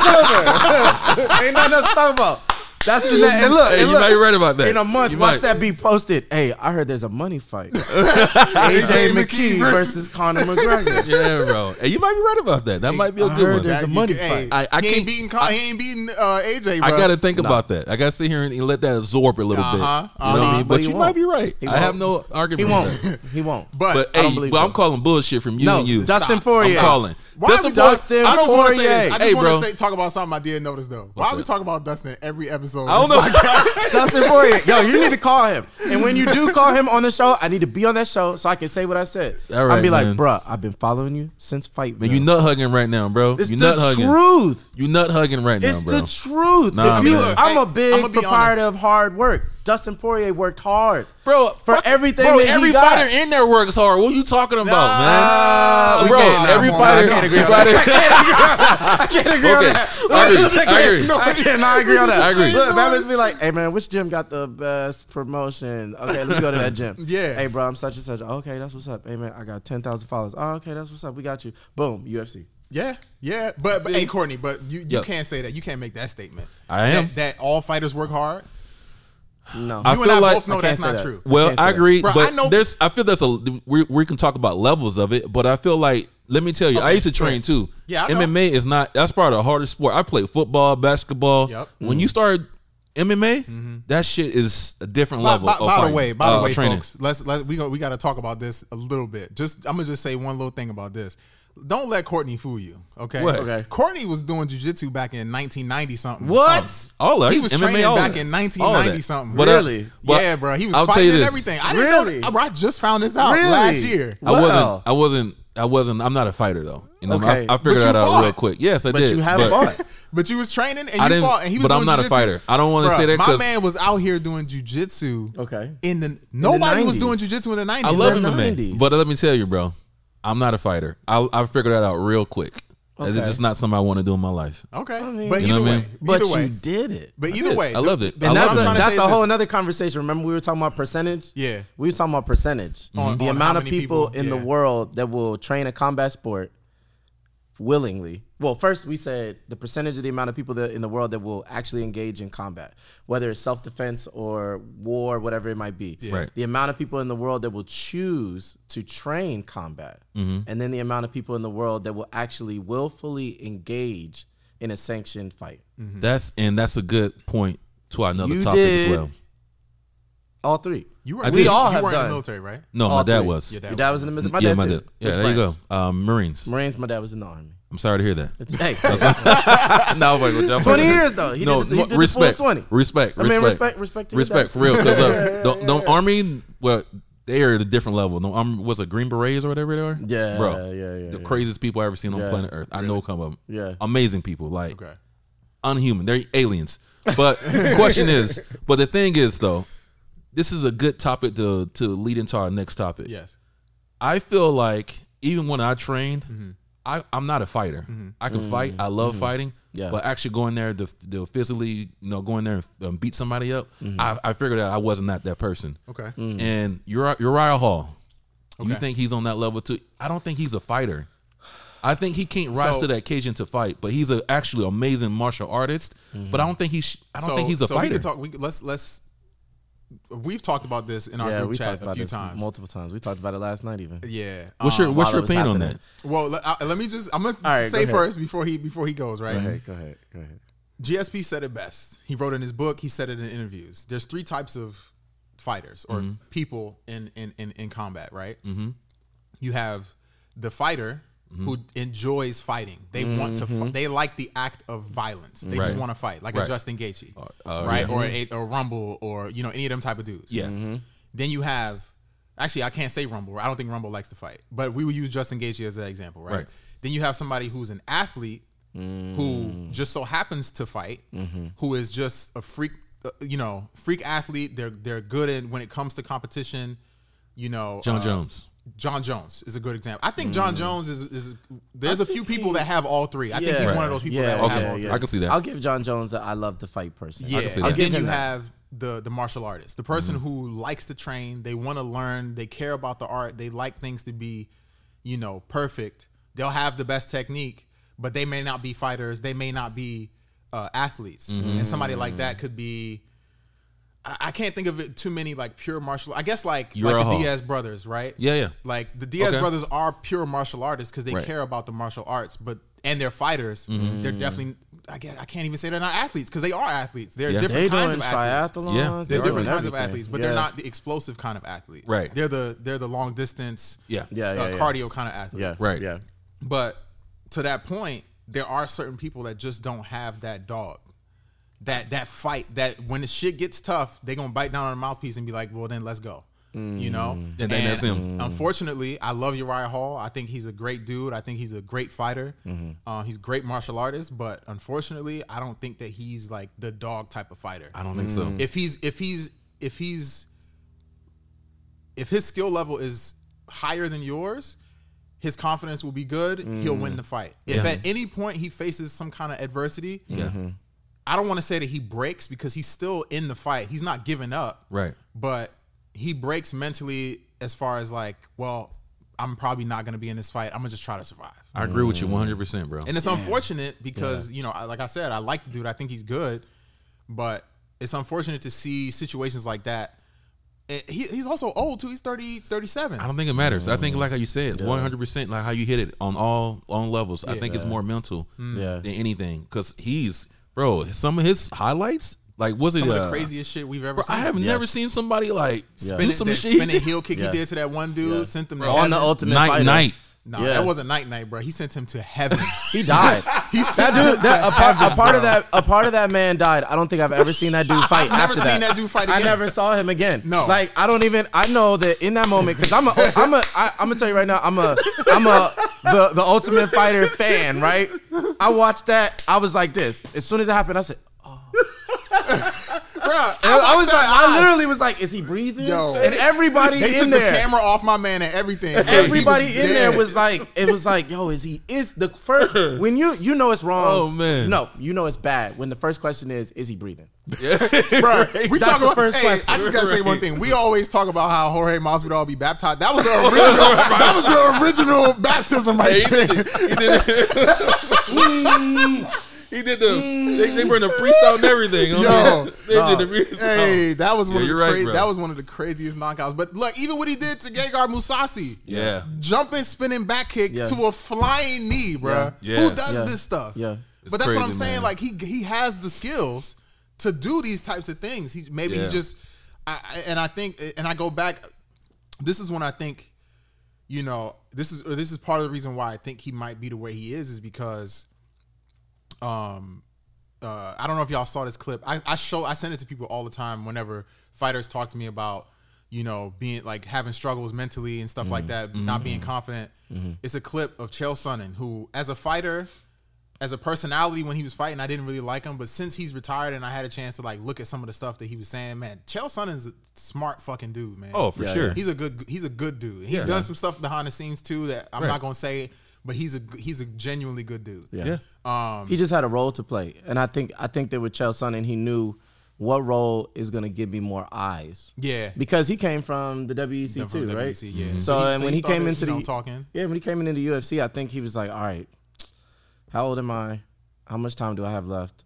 it. Ain't nothing else to talk about. That's the net. And look, Hey, and you look, might be right about that. In a month, You watch might. that be posted. Hey, I heard there's a money fight. AJ McKee versus Conor McGregor. Yeah, bro. Hey, you might be right about that. That might be a I good heard one. there's a money can- hey, fight. I- I he can't- ain't beating. Con- he ain't beating uh, AJ. Bro. I got to think No. about that. I got to sit here and, and let that absorb a little Uh-huh, bit. You know what uh-huh. I mean? But But, you won't. might be right. He I have no argument. He won't. He won't. But, But hey, but I'm calling bullshit from you no, and you. Dustin Stop. Poirier. I'm calling. Why Dustin we talk- Dustin I just want to say this. I just Hey, want bro. to say talk about something I did notice though. Why What's we that? talk about Dustin every episode? I don't know. this podcast? Dustin Poirier. Yo, you need to call him. And when you do call him on the show, I need to be on that show so I can say what I said. All I'll right, be like, bruh, I've been following you since fight. Man, you nut hugging right now, bro. It's you the nut hugging. truth. You nut hugging right now, It's bro. the truth. Nah, If you- I'm a big I'ma proprietor honest. of hard work. Dustin Poirier worked hard. bro, For fuck- everything bro, that he every fighter in there works hard. What are you talking about, Ah, man? Bro, every fighter, I can't agree on everybody. I can't agree on Okay, that. I agree. I cannot agree on that. I agree. Look, man, must be like, hey man, which gym got the best promotion? Okay, let's go to that gym. Yeah. Hey, bro, I'm such and such. Okay, that's what's up. Hey man, I got ten thousand followers. Oh, okay, that's what's up. We got you. Boom, UFC. Yeah, yeah, but, but hey, Courtney, but you, you Yo. can't say that. You can't make that statement. I am. that, that all fighters work hard. No, I you and feel I like- both know I that's can't that. true. Well, Can't I agree, Bro, but I know- there's. I feel there's a. We, we can talk about levels of it, but I feel like. Let me tell you, I used to train too. Yeah, I know. MMA is not. That's probably the hardest sport. I played football, basketball. Yep. When you start MMA, that shit is a different By, level. by- of by the way, by uh, the way, training. folks, let's let we go. We got to talk about this a little bit. Just I'm gonna just say one little thing about this. Don't let Courtney fool you. Okay. What? Okay. Courtney was doing jujitsu back in 1990 something. what? Oh. All of He was MMA, training back of in 1990 All of that. something. But uh, Really? but yeah, bro. He was I'll tell fighting you and this. everything. I didn't Really? know. I just found this out Really? last year. I Well. wasn't. I wasn't. I wasn't. I'm not a fighter though. You know, Okay. I, I figured But you that out fought. real quick. Yes, I did, But did. you have but fought. But you was training and I you didn't- fought, and he was but I'm doing not a fighter. I don't wanna say that My 'cause- man was out here doing jujitsu. Okay. In the nobody was 90s. doing jujitsu in the 90s. I love the MMA, 90s. but let me tell you, bro, I'm not a fighter. I I figured that out real quick. It's just not something I want to do in my life. Okay, mean- but You know either what I way, mean? But either you did it. but either did. way, I loved it. the- I And what that's I'm a, that's a whole this. another conversation. Remember we were talking about percentage? Yeah. We were talking about percentage. On- the on amount of people, people- in the world that will train a combat sport willingly. Well, first we said the percentage of the amount of people that in the world that will actually engage in combat, whether it's self defense or war, whatever it might be. Right. The amount of people in the world that will choose to train combat, Mm-hmm. and then the amount of people in the world that will actually willfully engage in a sanctioned fight. That's and that's a good point to another You topic did- as well. All three. You were I we did. all You have weren't in done. the military, right? No, All my dad three. was. Your dad Your dad was in the military. My yeah, dad my too. dad. Yeah, Which there you branch? go. Um, Marines. Marines. My dad was in the army. I'm sorry to hear that. It's, hey, no, wait, wait, I'm 20 sorry. years though. He no, did, the, he no, did the full respect, 20. respect, I mean, respect, respect, respect, to your respect dad. for real. Because uh, the, the army, well, they are at a different level. No, um, was it Green Berets or whatever they are? Yeah, bro, yeah, yeah, the yeah. craziest people I ever seen on Yeah. planet Earth. I know come of them. Yeah. amazing people, like Okay. unhuman. They're aliens. But the question is, but the thing is though, this is a good topic to to lead into our next topic. Yes. I feel like even when I trained, Mm-hmm. I, I'm not a fighter. I can fight. I love fighting. Yeah. But actually going there to, to physically, you know, going there and um, beat somebody up, Mm-hmm. I, I figured that I wasn't that that person. Okay. And Uriah, Uriah Hall, okay. you think he's on that level too? I don't think he's a fighter. I think he can't rise So- to that occasion to fight, but he's a actually amazing martial artist. But I don't think he's. I don't so, think he's a so We fighter. can talk. We, let's let's. We've talked about this in our Yeah, group we chat talked a about few this times. multiple times. We talked about it last night even. Yeah. what's your Um, What's your opinion on that? well, let, uh, let me just. I'm gonna All right, say go first before he before he goes right. Go ahead, go ahead, go ahead. GSP said it best. He wrote in his book. He said it in interviews. There's three types of fighters or people in in in, in combat. Right. Mm-hmm. You have the fighter who mm-hmm. enjoys fighting. They want to. Mm-hmm. Fi- they like the act of violence. They just want to fight, like Right. a Justin Gaethje, uh, uh, right, yeah. or mm-hmm. a, or Rumble, or you know any of them type of dudes. Yeah. Then you have, actually, I can't say Rumble. I don't think Rumble likes to fight, but we would use Justin Gaethje as an example, right? Right. Then you have somebody who's an athlete who mm. just so happens to fight, who is just a freak, uh, you know, freak athlete. They're they're good in when it comes to competition. You know, John uh, Jones. John Jones is a good example. I think John mm. Jones is is. There's I a few people he- that have all three. I think he's Right. one of those people Yeah, that will have Okay. all yeah, three. I can see that. I'll give John Jones a I love to fight person. Yeah, can see and then you that. have the the martial artist, the person mm. who likes to train. They want to learn. They care about the art. They like things to be, you know, perfect. They'll have the best technique, but they may not be fighters. They may not be uh, athletes. Mm-hmm. And somebody like that could be. I, I can't think of it too many like pure martial. I guess like You're like the Hall. Diaz brothers, right? Yeah, yeah. Like the Diaz Okay. brothers are pure martial artists because they Right. care about the martial arts, but and they're fighters. Mm-hmm. They're definitely. I guess I can't even say they're not athletes because they are athletes. They're Yeah. different They kinds of athletes. triathlons. Yeah. They're doing different kinds of athletes, but Yeah. they're not the explosive kind of athlete. Right. They're the they're the long distance, Yeah. Yeah, yeah, uh, yeah. cardio kind of athlete. Yeah, Right. Yeah, But to that point, there are certain people that just don't have that dog. That that fight that when the shit gets tough, they gonna bite down on the mouthpiece and be like, "Well, then let's go." You know, mm. And then that's him. Unfortunately, I love Uriah Hall. I think he's a great dude. I think he's a great fighter. Mm-hmm. Uh, he's a great martial artist. But unfortunately, I don't think that he's like the dog type of fighter I don't think so. Mm. if he's if he's if he's if his skill level is higher than yours his confidence will be good he'll mm. win the fight if Yeah. at any point he faces some kind of adversity Yeah. Mm-hmm. I don't want to say that he breaks because he's still in the fight he's not giving up Right. but he breaks mentally as far as like well i'm probably not going to be in this fight i'm going to just try to survive I agree with you 100, percent bro. and it's unfortunate because you know, like I said, I like the dude. I think he's good, but it's unfortunate to see situations like that. And he, he's also old too. He's 30, 37. I don't think it matters. I think, like how you said, 100 percent, like how you hit it on all on levels. I think it's more mental Yeah. than anything because he's bro. Some of his highlights, like was it Some of uh, the craziest shit we've ever Bro, seen. I have Yes. never seen somebody like do spinning, some that shit. he spinning heel kick Yeah. he did to that one dude. Yeah. Sent him to on the heaven. ultimate night fighter. night. No, Yeah. that wasn't night night, bro. He sent him to heaven. He died. he that dude, that, to a, part, heaven, a part of that, a part of that man died. I don't think I've ever seen that dude fight. I've never after seen that dude fight I never saw him again. No. like I don't even. I know that in that moment because I'm a, I'm a, I, I'm gonna tell you right now. I'm a, I'm a the the Ultimate Fighter fan. Right. I watched that. I was like this. As soon as it happened, I said. Bro, I, I, I was like, that I literally was like, "Is he breathing?" Yo. and everybody They in took there, the camera off my man and everything. bro. Everybody was in there was like, it was like, yo, is he is the first when you you know it's wrong. Oh, man. no, you know it's bad when the first question is, is he breathing? Yeah. Bro, we That's talk the about. first hey, question. I just gotta say one thing. We always talk about how Jorge Masvidal be baptized. That was the original. that was the original baptism right Hey, he did it. He did it. Mm. He did the. They, they were in the mm. freestyle and everything. Yo, mean, they did the freestyle. Hey, that was one Yeah, of the you're right, cra- that was one of the craziest knockouts. But look, even what he did to Gegard Mousasi, Yeah. jumping, spinning back kick Yeah. to a flying knee, bro. Yeah. Who does Yeah. this stuff? Yeah. It's but that's what I'm saying. man. Like he he has the skills to do these types of things. He maybe Yeah. he just, I, I- and I think, and I go back. This is when I think, you know, this is or this is part of the reason why I think he might be the way he is, is because, um, uh, I don't know if y'all saw this clip. I, I show I send it to people all the time whenever fighters talk to me about you know being like having struggles mentally and stuff like that, not being confident. It's a clip of Chael Sonnen who, as a fighter, as a personality when he was fighting, I didn't really like him. But since he's retired and I had a chance to like look at some of the stuff that he was saying, man, Chael Sonnen's a smart fucking dude, man. Oh, for Yeah, sure. yeah. He's a good he's a good dude. He's Yeah. done some stuff behind the scenes too that I'm Right. not gonna say, but he's a he's a genuinely good dude. Yeah. Yeah. Um He just had a role to play, and I think I think that with Chael Sonnen he knew what role is going to give me more eyes. yeah. Because he came from the WEC From too, right? WBC, yeah. So, he- and when he, started, came into you know, the talking, yeah, when he came into the UFC, I think he was like, "All right, how old am I? How much time do I have left?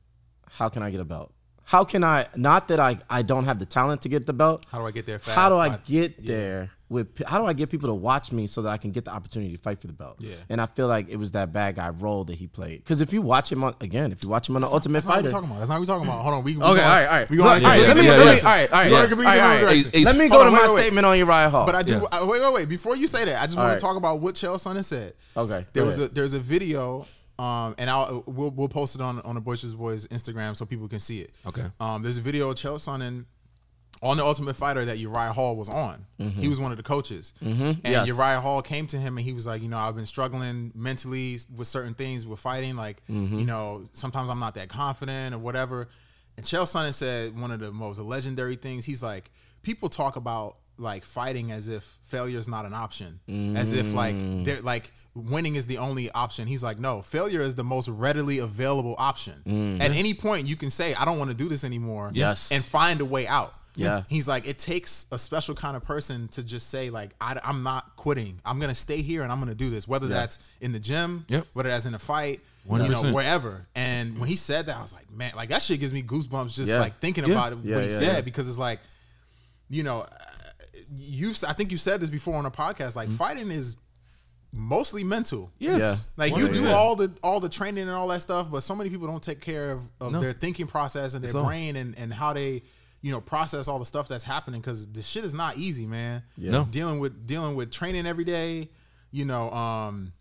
How can I get a belt? How can I? Not that I I don't have the talent to get the belt. how do I get there fast? How do I Like, get there with? How do I get people to watch me so that I can get the opportunity to fight for the belt? Yeah. And I feel like it was that bad guy role that he played. Because if you watch him on again, if you watch him on the Ultimate That's not what Fighter, we're talking about. That's not what we're talking about. Hold on. We, we Okay, all going- right, all right. We No, going all right, yeah, let me, yeah, let me, yeah. all right, all right, You yeah. wanna completely all right, all different right. direction. Hey, Let me go to my wait, wait. statement on Uriah Hall. But I do. I, wait, wait, wait. Before you say that, I just want to talk about what Chael Sonnen said. Okay, There was a there's a video, um, and I'll we'll we'll post it on on the Boisterous Boys Instagram so people can see it. Okay. Um, there's a video of Chael Sonnen on the Ultimate Fighter that Uriah Hall was on. He was one of the coaches, and Mm-hmm. Yes. Uriah Hall came to him and he was like, you know, I've been struggling mentally with certain things with fighting. Like, Mm-hmm. you know, sometimes I'm not that confident or whatever. And Chael Sonnen said one of the most legendary things. He's like, people talk about like fighting as if failure is not an option, as if like Mm. they're like winning is the only option. He's like, no, failure is the most readily available option. At any point, you can say, I don't want to do this anymore. Mm. Yes. and find a way out. Yeah. He's like, it takes a special kind of person to just say, like, I, am not quitting. I'm gonna stay here and I'm gonna do this. Whether that's in the gym, Yep. whether that's in a fight, you know, wherever. And when he said that, I was like, man, like that shit gives me goosebumps just Yeah. like thinking Yeah. about Yeah, what he yeah, said yeah. because it's like, you know, you've, I think you said this before on a podcast. Like, fighting is mostly mental. Yes. Yeah. Like you do all the all the training and all that stuff, but so many people don't take care of, of No. their thinking process and their So- brain and, and how they, you know, process all the stuff that's happening because the shit is not easy, man. Yeah. No. Dealing with dealing with training every day, you know, um,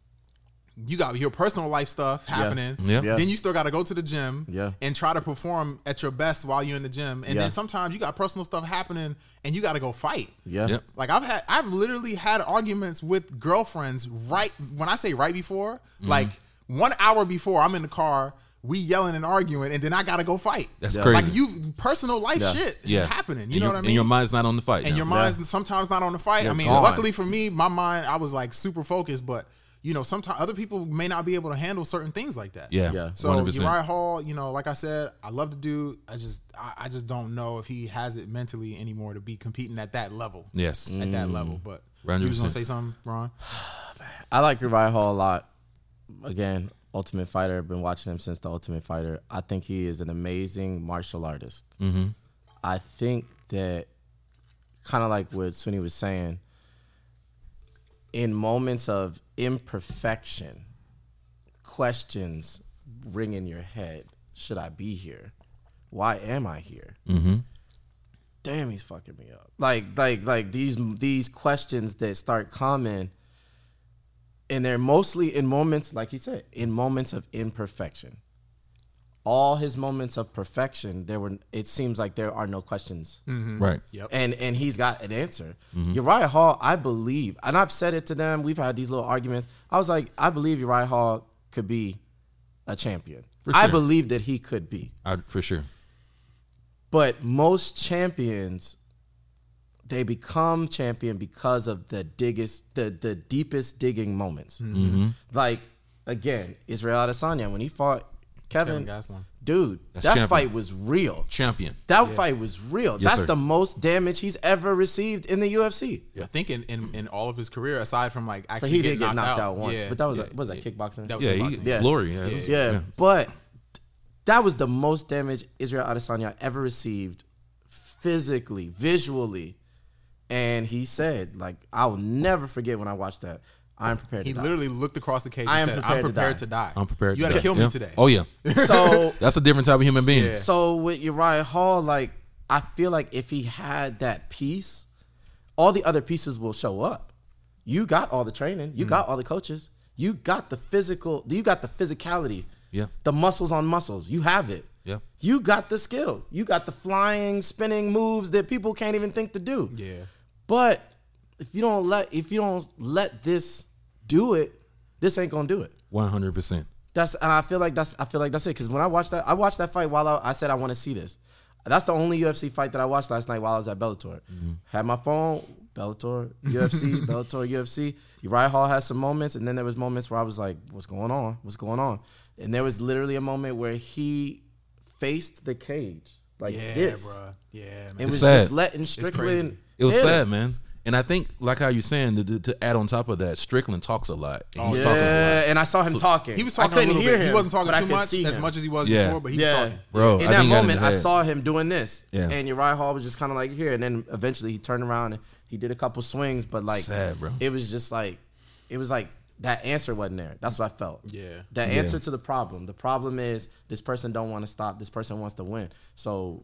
you got your personal life stuff happening. Yeah. Yeah. Then you still got to go to the gym Yeah. and try to perform at your best while you're in the gym. And Yeah. then sometimes you got personal stuff happening and you got to go fight. Yeah. Yep. Like I've had, I've literally had arguments with girlfriends right when I say right before, Mm-hmm. like one hour before I'm in the car, we yelling and arguing, and then I gotta go fight. That's Yeah. crazy. Like you, personal life Yeah. shit is yeah. happening. You And know your- what I mean? And your mind's not on the fight. and now. your mind's sometimes not on the fight. I You're mean, gone. luckily for me, my mind, I was like super focused, but you know, sometimes other people may not be able to handle certain things like that. Yeah. Yeah. So 100%. Uriah Hall, you know, like I said, I love the dude. I just, I, I just don't know if he has it mentally anymore to be competing at that level. Yes. At that mm. level, but you 100%. was gonna say something, Ron? I like Uriah Hall a lot. Again, Ultimate Fighter. I've Been watching him since the Ultimate Fighter. I think he is an amazing martial artist. Mm-hmm. I think that kind of like what Sunni was saying, in moments of imperfection, questions ring in your head. Should I be here? Why am I here? Mm-hmm. Damn, he's fucking me up. Like, like, like these these questions that start coming, and they're mostly in moments, like he said, in moments of imperfection. All his moments of perfection, there were. It seems like there are no questions mm-hmm. Right. Yep. and and he's got an answer. Mm-hmm. Uriah Hall, I believe, and I've said it to them. We've had these little arguments. I was like, I believe Uriah Hall could be a champion. For I believe that he could be. I, for sure. But most champions, they become champion because of the diggest, the the deepest digging moments. Mm-hmm. Mm-hmm. Like again, Israel Adesanya when he fought Kevin, Kevin Gastelum. dude, That's that champion. fight was real. Champion. That fight was real. Yes, That's sir. the most damage he's ever received in the UFC. I think in, in, in all of his career, aside from like But actually he getting did get knocked out, out, once. yeah, but that was yeah, a, was that yeah. kickboxing? That was Yeah, he. Yeah. glory. Yeah, Yeah. yeah, yeah. but that was the most damage Israel Adesanya ever received physically, visually. And he said, like, I'll never forget when I watched that. I'm prepared He to die. He literally looked across the cage and I am said, prepared "I'm to prepared die. to die. I'm prepared. You to got to die. kill me Yeah. today." Oh yeah, So that's a different type of human being. Yeah. So with Uriah Hall, like I feel like if he had that piece, all the other pieces will show up. You got all the training, you mm. got all the coaches, you got the physical, you got the physicality, Yeah. the muscles on muscles. You have it. Yeah. You got the skill. You got the flying, spinning moves that people can't even think to do. Yeah. But if you don't let if you don't let this do it, this ain't gonna do it. One hundred percent. That's and I feel like that's I feel like that's it because when I watched that I watched that fight while I, I said I want to see this. That's the only UFC fight that I watched last night while I was at Bellator. Mm-hmm. Had my phone, Bellator, UFC, Bellator, UFC. Uriah Hall had some moments, and then there was moments where I was like, "What's going on? What's going on?" And there was literally a moment where he faced the cage like Yeah, this. bro. Yeah, man. and was sad. just letting Strickland. It was hit him. sad, man. And I think, like how you're saying, to, to, to add on top of that, Strickland talks a lot. And he's Yeah, talking a lot. and I saw him talking. he was I talking a couldn't little hear bit. He wasn't talking too much as him. much as he was Yeah. before, but he Yeah. was talking. Bro, in I that think he got in moment, I saw him doing this, Yeah. and Uriah Hall was just kind of like here, and then eventually he turned around and he did a couple swings, but like, Sad, bro. it was just like, it was like that answer wasn't there. That's what I felt. Yeah. that Yeah. answer to the problem. The problem is this person don't want to stop. This person wants to win. So,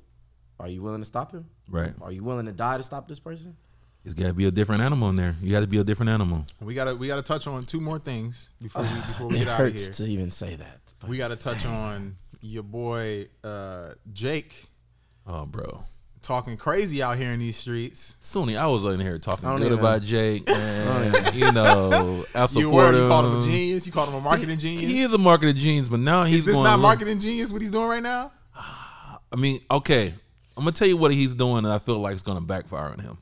are you willing to stop him? Right. Are you willing to die to stop this person? It's got to be a different animal in there. You got to be a different animal. We gotta we gotta touch on two more things before we before we get out of hurts here. to even say that. We gotta touch on your boy uh, Jake Oh, bro. Talking crazy out here in these streets. Sunni, I was in here talking good even- about Jake, man. you know, I You support were you called him a genius. You called him a marketing genius. He is a marketing genius, but now he's is this going. not a little- marketing genius? What he's doing right now? I mean, okay, I'm gonna tell you what he's doing, and I feel like it's gonna backfire on him.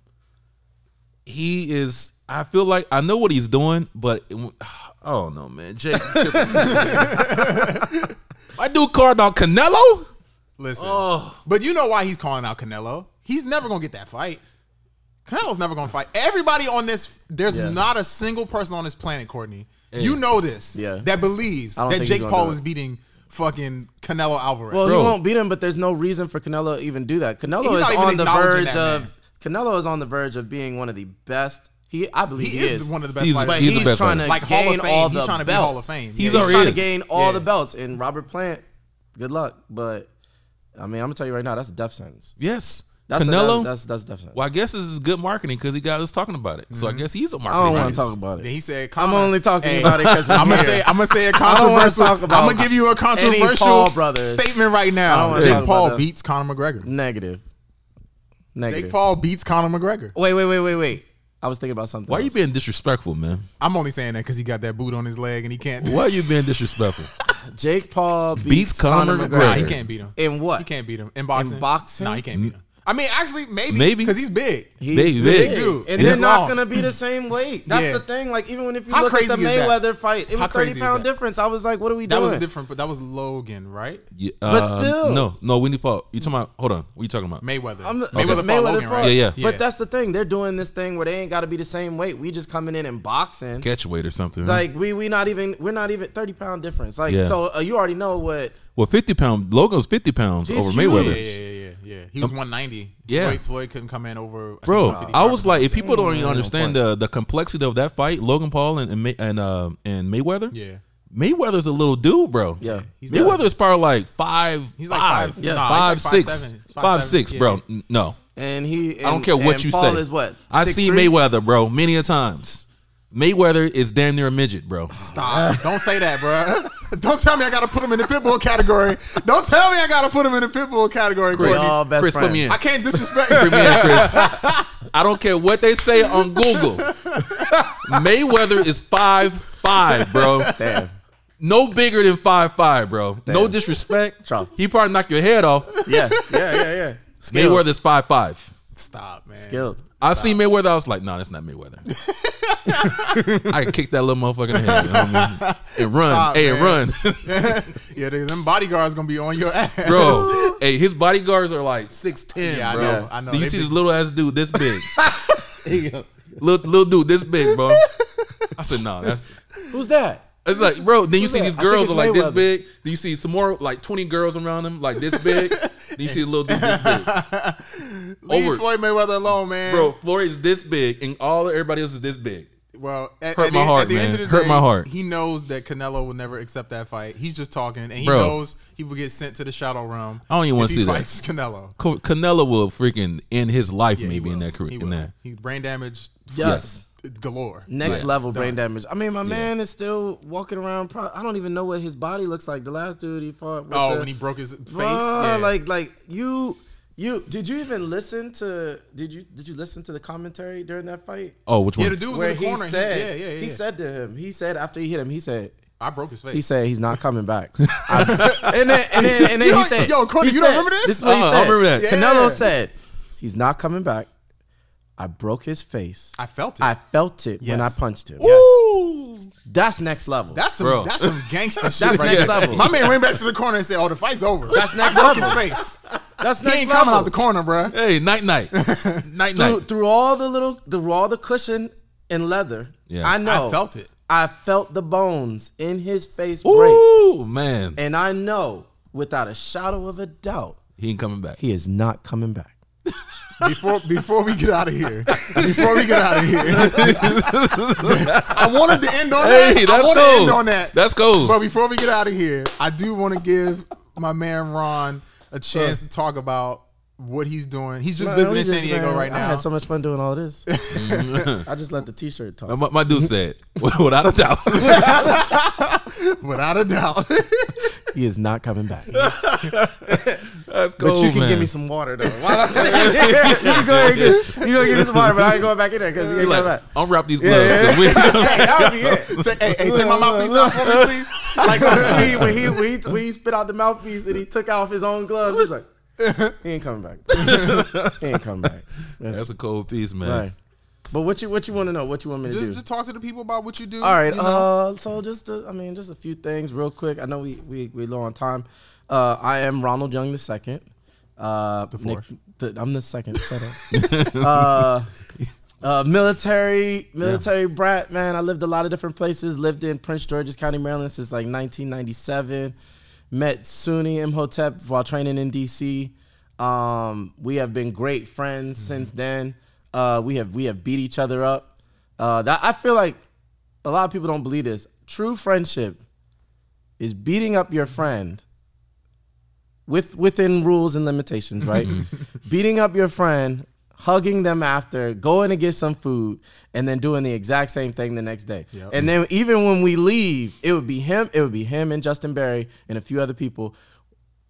He is. I feel like I know what he's doing, but it, I don't man. Jake, I do card out Canelo. Listen, Oh. but you know why he's calling out Canelo? He's never gonna get that fight. Canelo's never gonna fight. Everybody on this, there's Yeah. not a single person on this planet, Courtney. You know this. Yeah. That believes that Jake Paul is beating fucking Canelo Alvarez. Well, Bro. he won't beat him, but there's no reason for Canelo to even do that. Canelo He's is not even on the verge of man. Canelo is on the verge of being one of the best. He, I believe he, he, is, one of the best He's- But he's he's, the best trying fighter. to Like Hall of gain Fame. all He's the trying to be belts. Hall of Fame. He's Yeah. already trying to gain all Yeah. the belts. And Robert Plant, good luck, but I mean, I'm gonna tell you right now, that's a death sentence. Yes, That's Canelo. A, that's that's death sentence. well, I guess this is good marketing because he got us talking about it. So I mm-hmm. guess he's a I marketing. I don't want to talk about Then it. he said, I'm only talking Hey, about it because I'm gonna say I'm gonna say a don't wanna controversial. talk about I'm gonna give you a controversial statement right now. wanna Jake Paul beats Conor McGregor. negative. Negative. Jake Paul beats Conor McGregor. Wait, wait, wait, wait, wait. I was thinking about something. Why are you being disrespectful, man? I'm only saying that because he got that boot on his leg and he can't. Why are you being disrespectful? Jake Paul beats, Beats Conor Conor McGregor. Nah, he can't beat him. In what? He can't beat him in boxing. In boxing? No, he can't beat him. I mean, actually, maybe, Maybe. because he's big. He's Big, big, big. Big dude. and And they're he's not long. gonna be the same weight. That's Yeah. the thing. Like even when if you How look at the crazy is that? Mayweather fight, it How was crazy thirty is pound that? difference. I was like, what are we doing? That doing? was different, but that was Logan, right? Yeah, But uh, still. no, no. When he fought, you talking about? Hold on. What are you talking about? Mayweather. I'm the, Mayweather, because fought Mayweather Logan, fought- right? Yeah, yeah. But that's the thing. They're doing this thing where they ain't got to be the same weight. We just coming in and boxing. Catch weight or something? Like we we not even we're not even thirty pound difference. Like Yeah. so uh, you already know what well, fifty pound. Logan was fifty pounds He's over huge. Mayweather. Yeah, yeah, yeah, yeah, yeah. He was 190. Yeah. Floyd, Floyd couldn't come in over. I think, Bro, 155 I was like, if people don't even understand the the complexity of that fight, Logan Paul and and, May, and, uh, and Mayweather. yeah, Mayweather's a little dude, bro. yeah. He's Mayweather not- probably like five. He's like five, five- yeah, nah, five, he's like six, five, seven. He's five, five, seven, six, yeah. bro. N- No, And he I don't care what and you Paul say. Is what I see 6'3"? Mayweather, bro, many a times. Mayweather is damn near a midget, bro. Stop. Don't say that, bro. Don't tell me I got to put him in the pitbull category. Don't tell me I got to put him in the pitbull category, We Courtney. all best Chris, put me in. I can't disrespect Put me in, Chris. I don't care what they say on Google. Mayweather is five five, bro. Damn. No bigger than five five, bro. No disrespect. Trump. He probably knock your head off. Yeah, yeah, yeah, yeah. Skill. Mayweather's five five. Stop, man. Skilled. I see Mayweather. I was like, nah, that's not Mayweather. I could kick that little motherfucker in the head. You know what I mean? And run. Stop, hey, and man. run. Yeah, they- them bodyguards are gonna be on your ass, bro. hey, his bodyguards are like 6'10, Yeah, I bro. know, I know. Do you They see big. this little ass dude this big? little, little dude this big, bro. I said, no, that's Who's that? It's like, bro. Then you see these girls are like this big. Then you see some more like twenty girls around them like this big. then you see a little dude this big. Leave Over- Floyd Mayweather alone, man. Bro, Floyd is this big, and all everybody else is this big. Well, at, Hurt at my the, heart, at the man. end of the Hurt day, my heart. He knows that Canelo will never accept that fight. He's just talking, and he Bro. knows he will get sent to the shadow realm. I don't even wanna he see that. fights Canelo. Co- Canelo will freaking end his life Yeah, maybe in that career. He In will. that, He brain damage. Yes. Galore. Next Yeah. level brain damage. I mean, my man is still walking around. Pro- I don't even know what his body looks like. The last dude he fought. With Oh, the, when he broke his face. Bruh, yeah. like like you you did you even listen to did you did you listen to the commentary during that fight? oh, which yeah, one? the dude was Where in the corner. He- said yeah, yeah, yeah. he said to him he said after he hit him he said I broke his face. he said he's not coming back. I- and then and then, and then Yo, he said yo, Courtney, he you don't remember this? This is what he Uh-uh, I said. remember that. Yeah. Canelo said he's not coming back. I broke his face. I felt it. I felt it when I Yes. punched him. Ooh, That's next level. that's some Bro. that's some gangster shit. That's right next there. level. My man ran back to the corner and said, "Oh, the fight's over." That's next I broke level. his face. That's He next ain't level. coming out the corner, bruh. hey, night night, night through, night. through all the little through all the cushion and leather. Yeah. I know. I felt it. I felt the bones in his face break, Ooh, man, and I know without a shadow of a doubt he ain't coming back. he is not coming back. Before before we get out of here, before we get out of here, I wanted to end on that. Hey, I that's wanted to end on that. That's cool. But before we get out of here, I do want to give my man Ron a chance to talk about what he's doing. He's just Man, visiting we San Diego man, right I had so much fun doing all this. Mm-hmm. I just let the T-shirt talk. my, my dude said, without a doubt. without a doubt. He is not coming back. That's cool, But you can man. give me some water though. While I'm you can go ahead and get, you gonna give me some water, but I ain't going back in there because you ain't Like, going back. unwrap these gloves. yeah. we- Hey, that would be it. Say, hey, hey, take my mouthpiece off for me, please. Like when he, when he when he when he spit out the mouthpiece and he took off his own gloves, he's like, he ain't coming back. he ain't coming back. That's That's a cold piece, man. right. But what you what you want to know? What you want me to Just, do? just talk to the people about what you do. All right. you know? Uh, so just uh, I mean, just a few things real quick. I know we we we low on time. Uh, I am Ronald Young the second. Uh, the fourth. the, I'm the second. Shut up. uh, uh, military military brat man. I lived a lot of different places. Lived in Prince George's County, Maryland since like 1997. Met Sunni Imhotep while training in DC. Um, we have been great friends since then. Uh, we have we have beat each other up. Uh, that I feel like a lot of people don't believe this. True friendship is beating up your friend with within rules and limitations, right? beating up your friend, hugging them after, going to get some food, and then doing the exact same thing the next day. And then even when we leave, it would be him, it would be him and Justin Berry and a few other people.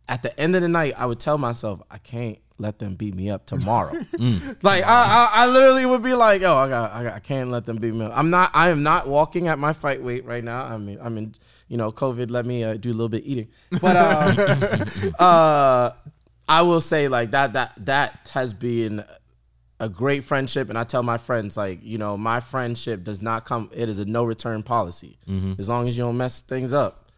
At the end of the night, I would tell myself, I can't let them beat me up tomorrow. Like I, I, I literally would be like, oh, I got, I, got, I can't let them beat me up. I'm not, I am not walking at my fight weight right now. I mean, I'm in, you know, COVID let me uh, do a little bit eating, but um, uh, I will say like that, that, that has been a great friendship, and I tell my friends like, you know, my friendship does not come. It is a no return policy. As long as you don't mess things up.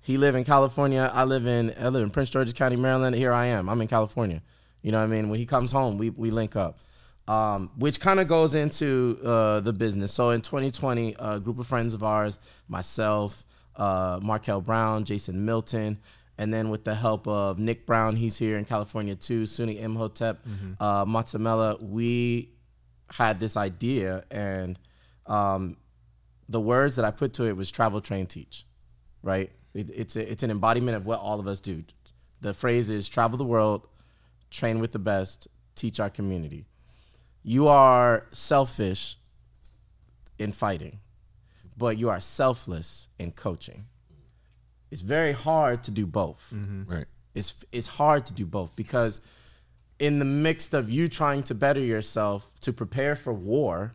He live in California. I live in I live in Prince George's County, Maryland. Here I am. I'm in California. You know what I mean? When he comes home, we we link up. Um, which kind of goes into uh, the business. So in 2020, a group of friends of ours, myself, uh, Markel Brown, Jason Milton, and then with the help of Nick Brown, he's here in California too, Sunni Imhotep, uh, Matsamela, we had this idea, and um, the words that I put to it was travel, train, teach right? It, it's a, it's an embodiment of what all of us do. The phrase is travel the world, train with the best, teach our community. You are selfish in fighting, but you are selfless in coaching. It's very hard to do both. Mm-hmm. Right. It's it's hard to do both because in the mix of you trying to better yourself to prepare for war,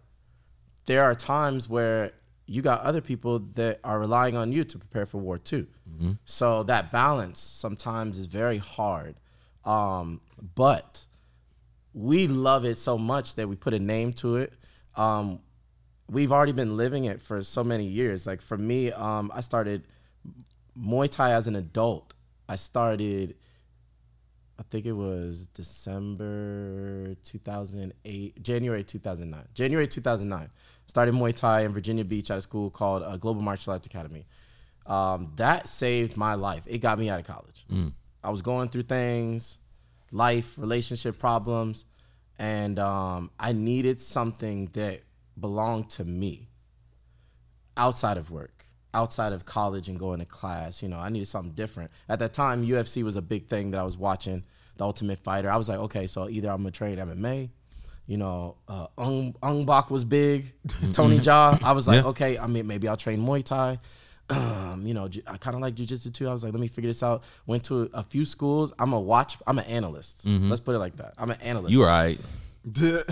there are times where you got other people that are relying on you to prepare for war too. Mm-hmm. So that balance sometimes is very hard. Um, but we love it so much that we put a name to it. Um, we've already been living it for so many years. Like for me, um, I started Muay Thai as an adult. I started, I think it was December 2008, January 2009. January 2009. Started Muay Thai in Virginia Beach at a school called uh, Global Martial Arts Academy. Um, that saved my life. It got me out of college. I was going through things, life, relationship problems, and um, I needed something that belonged to me outside of work, outside of college and going to class. You know, I needed something different. At that time, UFC was a big thing that I was watching, The Ultimate Fighter. I was like, okay, so either I'm gonna train MMA, you know, uh, Ong, Ong Bak was big, Tony Jaa. I was like, Yeah. okay, I mean, maybe I'll train Muay Thai. Um, you know, ju- I kind of like jujitsu too. I was like, let me figure this out. Went to a few schools. I'm a watch. I'm an analyst. Let's put it like that. I'm an analyst. You all right?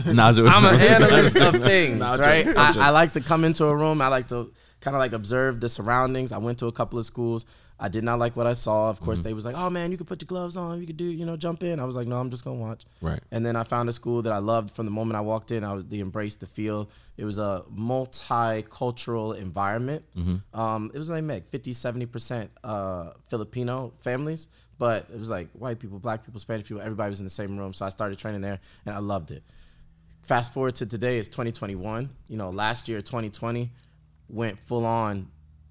Nah, I'm an analyst of things, Nah, right? I, I like to come into a room. I like to kind of like observe the surroundings. I went to a couple of schools. I did not like what I saw. Of Mm-hmm. course, they was like, "Oh man, you could put your gloves on. You could do, you know, jump in." I was like, "No, I'm just gonna watch." Right. And then I found a school that I loved from the moment I walked in. I was the embrace the feel. It was a multicultural environment. Mm-hmm. Um, it was like Meg, 50, 70 percent uh, Filipino families, but it was like white people, black people, Spanish people. Everybody was in the same room. So I started training there, and I loved it fast forward to today is 2021 you know last year 2020 went full on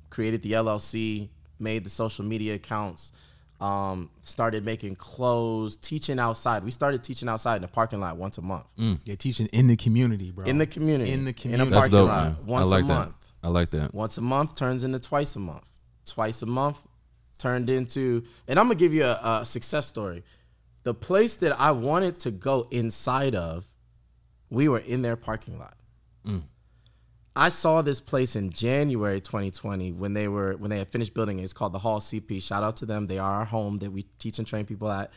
created the llc made the social media accounts um, started making clothes teaching outside we started teaching outside in the parking lot once a month They're teaching in the community, bro. in the community In the in community. a That's parking dope, lot man. once I like a that. month I like that. once a month turns into twice a month. Twice a month turned into, and I'm gonna give you a, a success story. The place that I wanted to go inside of, we were in their parking lot. I saw this place in January 2020 when they were when they had finished building it. It's called the Hall CP. Shout out to them. They are our home that we teach and train people at.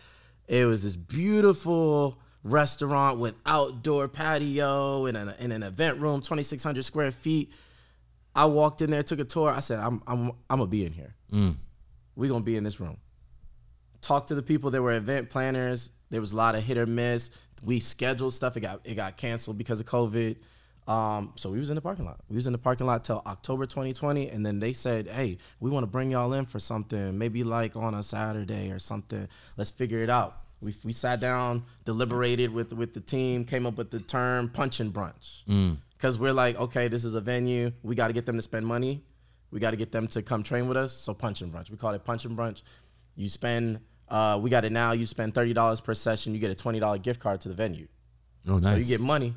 It was this beautiful restaurant with outdoor patio and an, and an event room, 2,600 square feet. I walked in there, took a tour. I said, I'm I'm I'm gonna be in here. Mm. We're gonna be in this room. Talked to the people that were event planners. There was a lot of hit or miss. We scheduled stuff. It got it got canceled because of COVID. Um, so we was in the parking lot. We was in the parking lot till October 2020, and then they said, "Hey, we want to bring y'all in for something, maybe like on a Saturday or something. Let's figure it out." We, we sat down, deliberated with with the team, came up with the term punch and brunch because we're like, okay, this is a venue. We got to get them to spend money. We got to get them to come train with us. So punch and brunch. We call it punch and brunch. You spend. Uh, we got it now. You spend thirty dollars per session. You get a twenty dollar gift card to the venue. Oh, nice. So you get money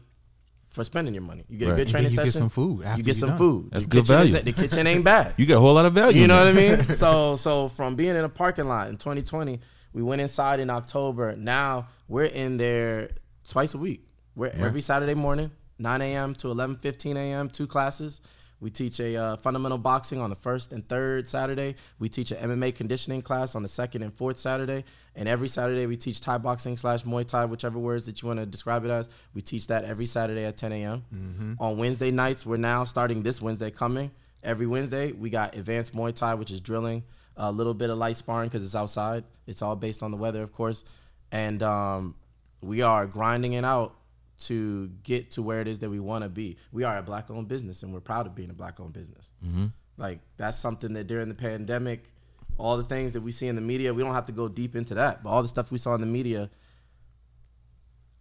for spending your money. You get Right. a good training then you get session. some food You get some done. food. That's the good is- value. the kitchen ain't bad. you get a whole lot of value. You know what. I mean? So so from being in a parking lot in 2020, we went inside in October. Now we're in there twice a week. We're every Saturday morning, 9 a.m. to 11:15 a.m. Two classes. We teach a uh, fundamental boxing on the first and third Saturday. We teach an MMA conditioning class on the second and fourth Saturday. And every Saturday we teach Thai boxing slash Muay Thai, whichever words that you want to describe it as. We teach that every Saturday at 10 a.m. On Wednesday nights, we're now starting this Wednesday coming. Every Wednesday we got advanced Muay Thai, which is drilling, a little bit of light sparring because it's outside. It's all based on the weather, of course. And um, we are grinding it out to get to where it is that we want to be. We are a black owned business and we're proud of being a black owned business. Mm-hmm. Like that's something that during the pandemic, all the things that we see in the media, we don't have to go deep into that, but all the stuff we saw in the media,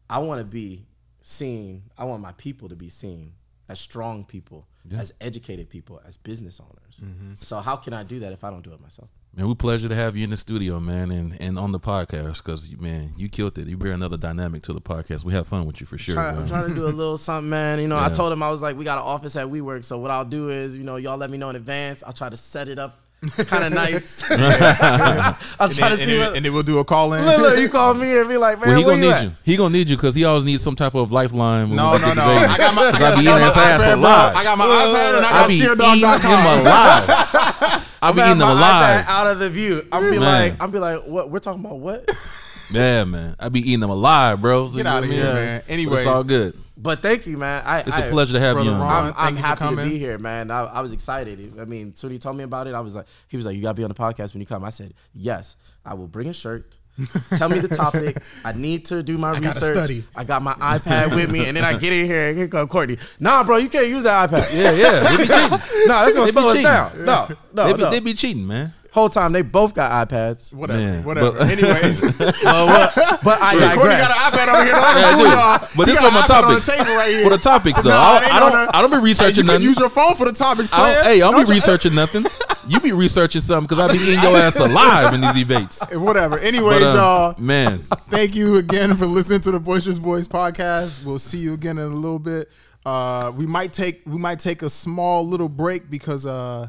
I want to be seen. I want my people to be seen as strong people, as educated people, as business owners. Mm-hmm. So how can I do that if I don't do it myself? Man, we pleasure to have you in the studio, man, and, and on the podcast because man, you killed it. You bring another dynamic to the podcast. We have fun with you for sure. Try- I'm trying to do a little something, man. You know, I told him I was like, we got an office at WeWork, so what I'll do is, you know, y'all let me know in advance. I'll try to set it up kind of nice. I'll And try then, to and see then- what. and then we'll do a call in. Look, look, you call me and be like, man, well, he gonna need at? you. He gonna need you because he always needs some type of lifeline. when No, no, get no. to Vegas. I got my, I 'Cause got, I be I eating got his my ass iPad, bro. alive. I got my iPad and I I got be eating him sherdog.com. alive. I be I'm eating having them my alive. iPad out of the view. I'm be Man. like, I'm be like, what? We're talking about what? Yeah, man. I be eating them alive, bro. So Get you know out what of I here, mean? man. But Anyways, it's all good. But thank you, man. I, It's a I- pleasure to have you Brother on. Ron. I'm, I'm you happy to be here, man. I, I was excited. I mean, soon he told me about it. I was like, he was like, you gotta be on the podcast when you come. I said, yes, I will bring a shirt. Tell me the topic. I need to do my gotta research. study. I got my iPad with me, and then I get in here and here come Courtney. Nah, bro, you can't use that iPad. Yeah, yeah. They be cheating. nah, that's gonna They be slow us cheating. down. No, no, they, be, no. they be cheating, man. Whole time they both got iPads. Whatever, Man, whatever. but- Anyways, But I Courtney got an iPad over here. Yeah, I y'all. But this got is my an iPad on topics. the right here. For the topics though, Nah, I, it I don't. the- I don't be Hey, researching you can nothing. use your phone for the topics, I hey, I don't Don't be researching nothing. You be researching something because I be eating your ass alive in these debates. Whatever. Anyways, But, um, y'all. man, Thank you again for listening to the Boisterous Boys podcast. We'll see you again in a little bit. Uh, we might take we might take a small little break because uh,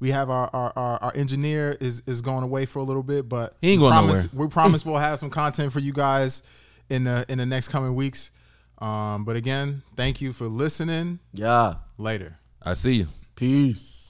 we have our, our, our, our engineer is is going away for a little bit, but He ain't going promise, nowhere. We promise we'll have some content for you guys in the in the next coming weeks. Um, but again, thank you for listening. Yeah. Later. I see you. Peace.